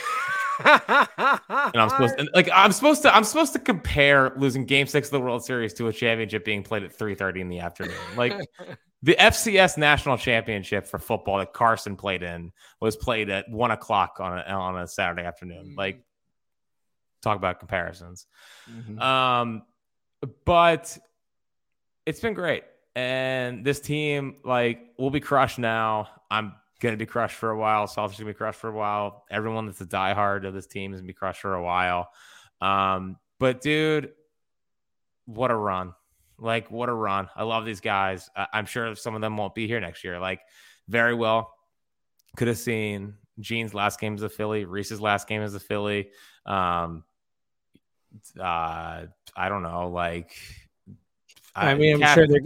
and I'm supposed to, like I'm supposed to I'm supposed to compare losing game 6 of the World Series to a championship being played at 3:30 in the afternoon. Like [LAUGHS] the FCS national championship for football that Carson played in was played at one o'clock on a, on a Saturday afternoon. Like talk about comparisons. Mhm. Um, but it's been great. And this team, like, will be crushed now. I'm gonna be crushed for a while. Celtics gonna be crushed for a while. Everyone that's a diehard of this team is gonna be crushed for a while. Um, but dude, what a run! Like, what a run! I love these guys. I- I'm sure some of them won't be here next year. Like, very well could have seen Jean's last game as a Philly, Rhys's last game as a Philly. Um, uh, I don't know, like. I mean, I'm Cass- sure they're.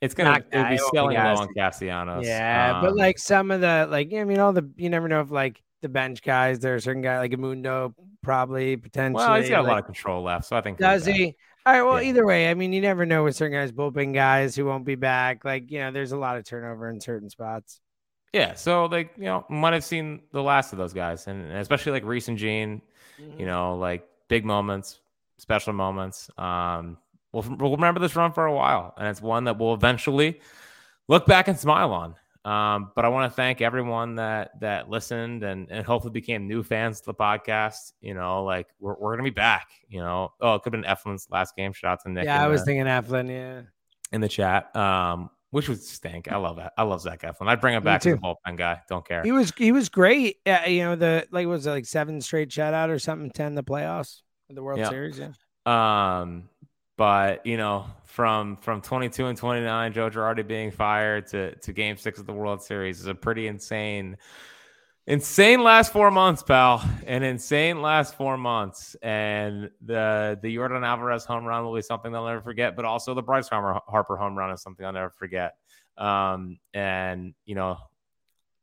It's gonna it'll be selling low on Castellanos. Yeah, but Um, like some of the like, I mean, all the you never know if like the bench guys. There are certain guy like a Edmundo, probably potentially. well, he's got a lot of control left, so I think Does he? All right. Well, Yeah. either way, I mean, you never know with certain guys, bullpen guys who won't be back. Like, you know, there's a lot of turnover in certain spots. Yeah, so like you know, might have seen the last of those guys, and and especially like Rhys and Jean, Mm-hmm. you know, like big moments, special moments. Um, we'll, we'll remember this run for a while, and it's one that we'll eventually look back and smile on. Um, but I want to thank everyone that that listened and and hopefully became new fans to the podcast. You know, like we're we're gonna be back. You know, oh, it could have been Eflin's last game. Shout out to Nick. yeah, I was the- thinking Eflin. Yeah. in the chat. Um, which would stink. I love that. I love Zach Eflin. I'd bring him Me back as a too. bullpen guy. Don't care. He was he was great. Yeah, you know the like was it like seven straight shutout or something, ten the playoffs the World Yeah. Series. Yeah. Um, but you know, from from 22 and 29, Joe Girardi being fired to to Game Six of the World Series is a pretty insane, insane last four months, pal. An insane last four months, and the the Yordan Alvarez home run will be something they'll never forget. But also the Bryce Harper, Harper home run is something I'll never forget. Um, and you know.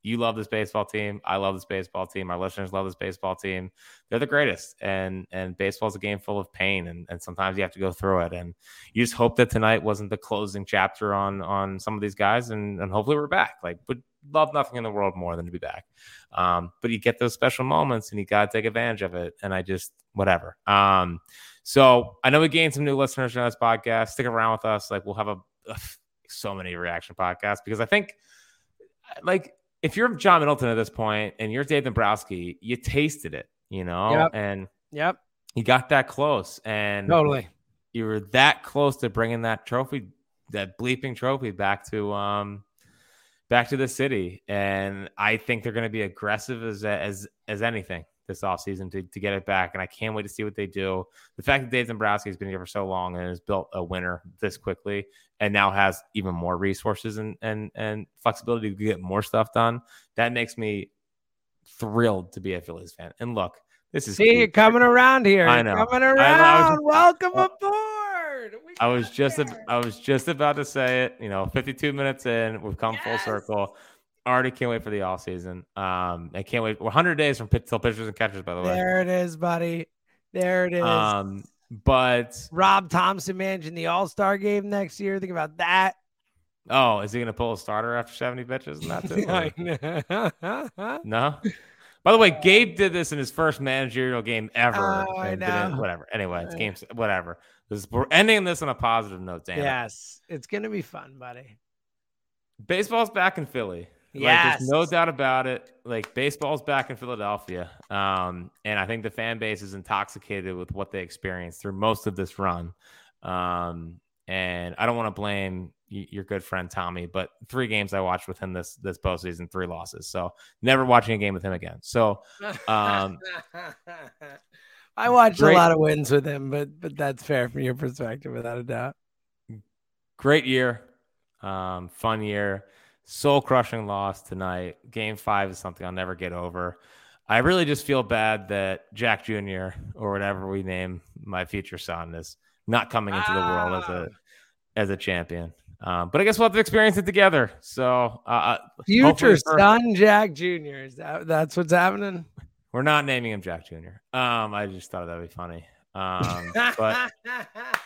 You love this baseball team. I love this baseball team. Our listeners love this baseball team. They're the greatest. And and baseball is a game full of pain and, and sometimes you have to go through it. And you just hope that tonight wasn't the closing chapter on on some of these guys and and hopefully we're back. Like would love nothing in the world more than to be back. Um but you get those special moments and you got to take advantage of it. And i just whatever. Um so i know we gained some new listeners on this podcast. Stick around with us. Like we'll have a ugh, so many reaction podcasts because i think like if you're John Middleton at this point and you're Dave Dombrowski, you tasted it, you know, Yep. and Yep. you got that close, and Totally. you were that close to bringing that trophy, that bleeping trophy, back to um, back to the city. And I think they're going to be aggressive as as as anything this offseason to, to get it back. And I can't wait to see what they do. The fact that Dave Dombrowski has been here for so long and has built a winner this quickly and now has even more resources and and and flexibility to get more stuff done, that makes me thrilled to be a Phillies fan. And look, this is See you coming around here. I You're know. Coming around. I was- Welcome I- aboard. We I was just ab- I was just about to say it. You know, 52 minutes in, we've come full circle. Already can't wait for the all season. Um, I can't wait. 100 days from pit till pitchers and catchers, by the way. There it is, buddy. There it is. Um, but Rob Thomson managing the All Star game next year. Think about that. oh, is he gonna pull a starter after 70 pitches [LAUGHS] and that's it? I know. [LAUGHS] no. By the way, Gabe did this in his first managerial game ever. Oh, I know. Whatever. Anyway, it's games. Whatever. This, we're ending this on a positive note. Damn. it. yes, it's gonna be fun, buddy. Baseball's back in Philly. Like, Yes. there's no doubt about it. Like baseball's back in Philadelphia, um, and I think the fan base is intoxicated with what they experienced through most of this run. Um, and I don't want to blame y- your good friend Tommy, but three games I watched with him this this postseason, three losses. So never watching a game with him again. So Um, [LAUGHS] I watched great- a lot of wins with him, but but that's fair from your perspective, without a doubt. great year, um, fun year, soul crushing loss tonight. Game five is something I'll never get over. I really just feel bad that Jack Jr. or whatever we name my future son is not coming into the world as a as a champion. Um, but I guess we'll have to experience it together. So, uh, uh future son Jack Jr. Is that that's what's happening? We're not naming him Jack Jr. Um, I just thought that'd be funny. Um, but [LAUGHS]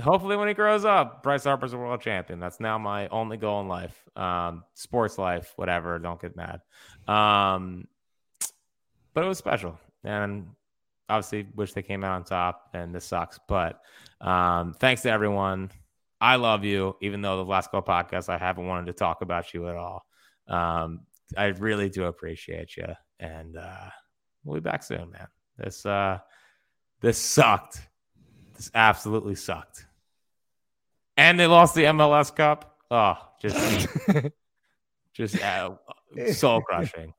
hopefully, when he grows up, Bryce Harper's a world champion. That's now my only goal in life. Um, sports life, whatever. Don't get mad. Um, but it was special, and obviously, wish they came out on top. And this sucks, but um, thanks to everyone. I love you, even though the last couple podcasts I haven't wanted to talk about you at all. Um, I really do appreciate you, and uh, we'll be back soon, man. This uh, this sucked. This absolutely sucked. And they lost the MLS Cup. Oh, just [LAUGHS] just uh, soul crushing.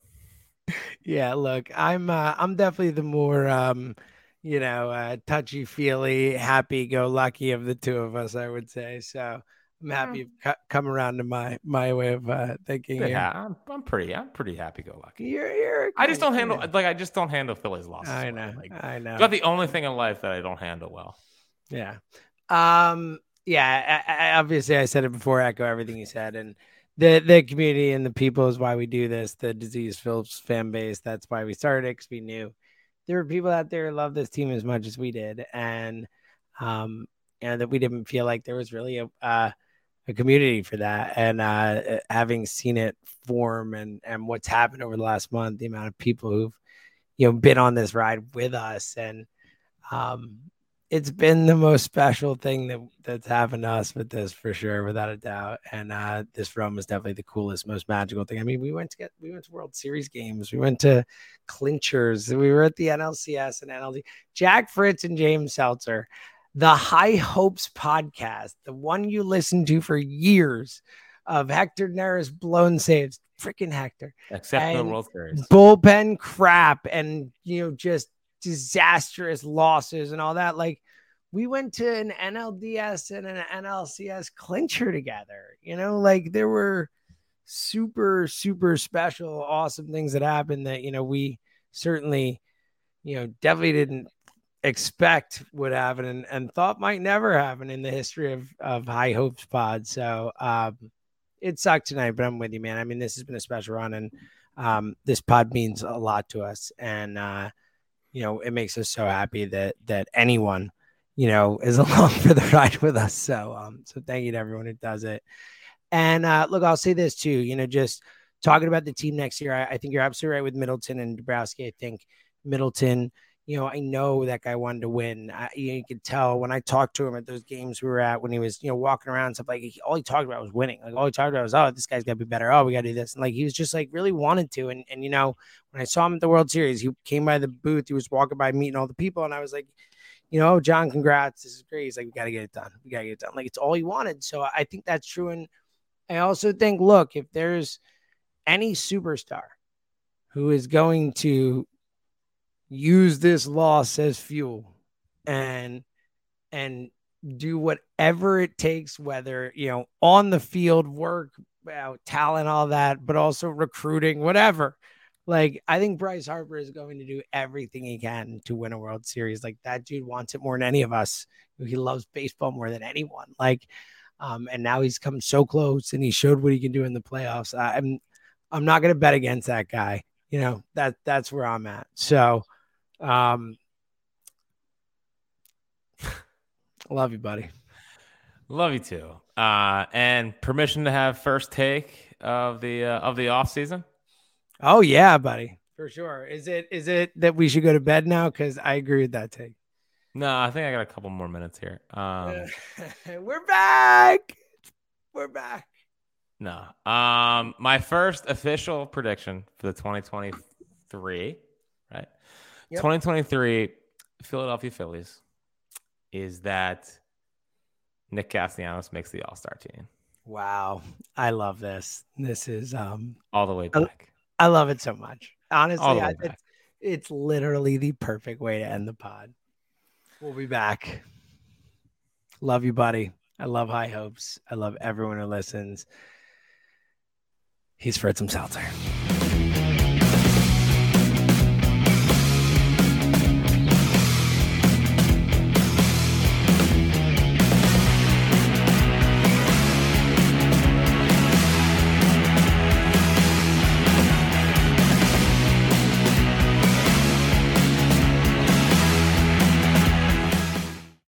Yeah, look, I'm uh, I'm definitely the more um, you know, uh, touchy feely, happy go lucky of the two of us, I would say. So I'm happy you've co- come around to my my way of uh, thinking. Yeah, I'm, I'm pretty I'm pretty happy go lucky. You're, you're I just don't handle like I just don't handle Philly's losses. I know. Like, I know. Got the only thing in life that I don't handle well. Yeah. Um. Yeah. I, I, obviously, I said it before. Echo everything you said, and the the community and the people is why we do this. The disease Phillies fan base. That's why we started because we knew there were people out there who love this team as much as we did, and um, and that we didn't feel like there was really a uh, a community for that. And uh, having seen it form and and what's happened over the last month, the amount of people who've you know been on this ride with us, and um, it's been the most special thing that that's happened to us with this for sure, without a doubt. And uh, this run was definitely the coolest, most magical thing. I mean, we went to get we went to World Series games, we went to clinchers, we were at the NLCS and NLD. Jack Fritz and James Seltzer, the High Hopes podcast, the one you listened to for years of Hector Neris blown saves, freaking Hector, except the World Series bullpen crap, and you know just disastrous losses and all that. Like we went to an NLDS and an NLCS clincher together. You know, like there were super, super special, awesome things that happened that, you know, we certainly, you know, definitely didn't expect would happen and, and thought might never happen in the history of, of high hopes pod. So um it sucked tonight, but I'm with you, man. I mean, this has been a special run and um this pod means a lot to us. And uh you know, it makes us so happy that that anyone, you know, is [LAUGHS] along for the ride with us. So um, so thank you to everyone who does it. And uh look, I'll say this too, you know, just talking about the team next year, I, I think you're absolutely right with Middleton and Dombrowski. I think Middleton you know, I know that guy wanted to win. I, you, could tell when I talked to him at those games we were at when he was, you know, walking around stuff like he, all he talked about was winning. Like all he talked about was, oh, this guy's got to be better. Oh, we got to do this. And like he was just like really wanted to. And and you know, when I saw him at the World Series, he came by the booth. He was walking by meeting all the people, and I was like, you know, John, congrats. This is great. He's like, we got to get it done. We got to get it done. Like it's all he wanted. So I think that's true. And I also think, look, if there's any superstar who is going to use this loss as fuel and and do whatever it takes whether you know on the field work talent all that but also recruiting whatever. Like i think bryce harper is going to do everything he can to win a world series. Like that dude wants it more than any of us. He loves baseball more than anyone. Like um and now he's come so close and he showed what he can do in the playoffs. I'm i'm not going to bet against that guy. You know that that's where i'm at. So um, [LAUGHS] love you, buddy. Love you too. Uh, and permission to have first take of the uh, of the off season. Oh yeah, buddy, for sure. Is it is it that we should go to bed now? Because I agree with that take. No, I think I got a couple more minutes here. Um, [LAUGHS] We're back. We're back. No. Um, my first official prediction for the 2023 2023 Philadelphia Phillies is that Nick Castellanos makes the All Star team. Wow, I love this. This is um all the way back. I, I love it so much. Honestly, I, it's, it's literally the perfect way to end the pod. We'll be back. Love you, buddy. I love high hopes. I love everyone who listens. He's Fritz Seltzer.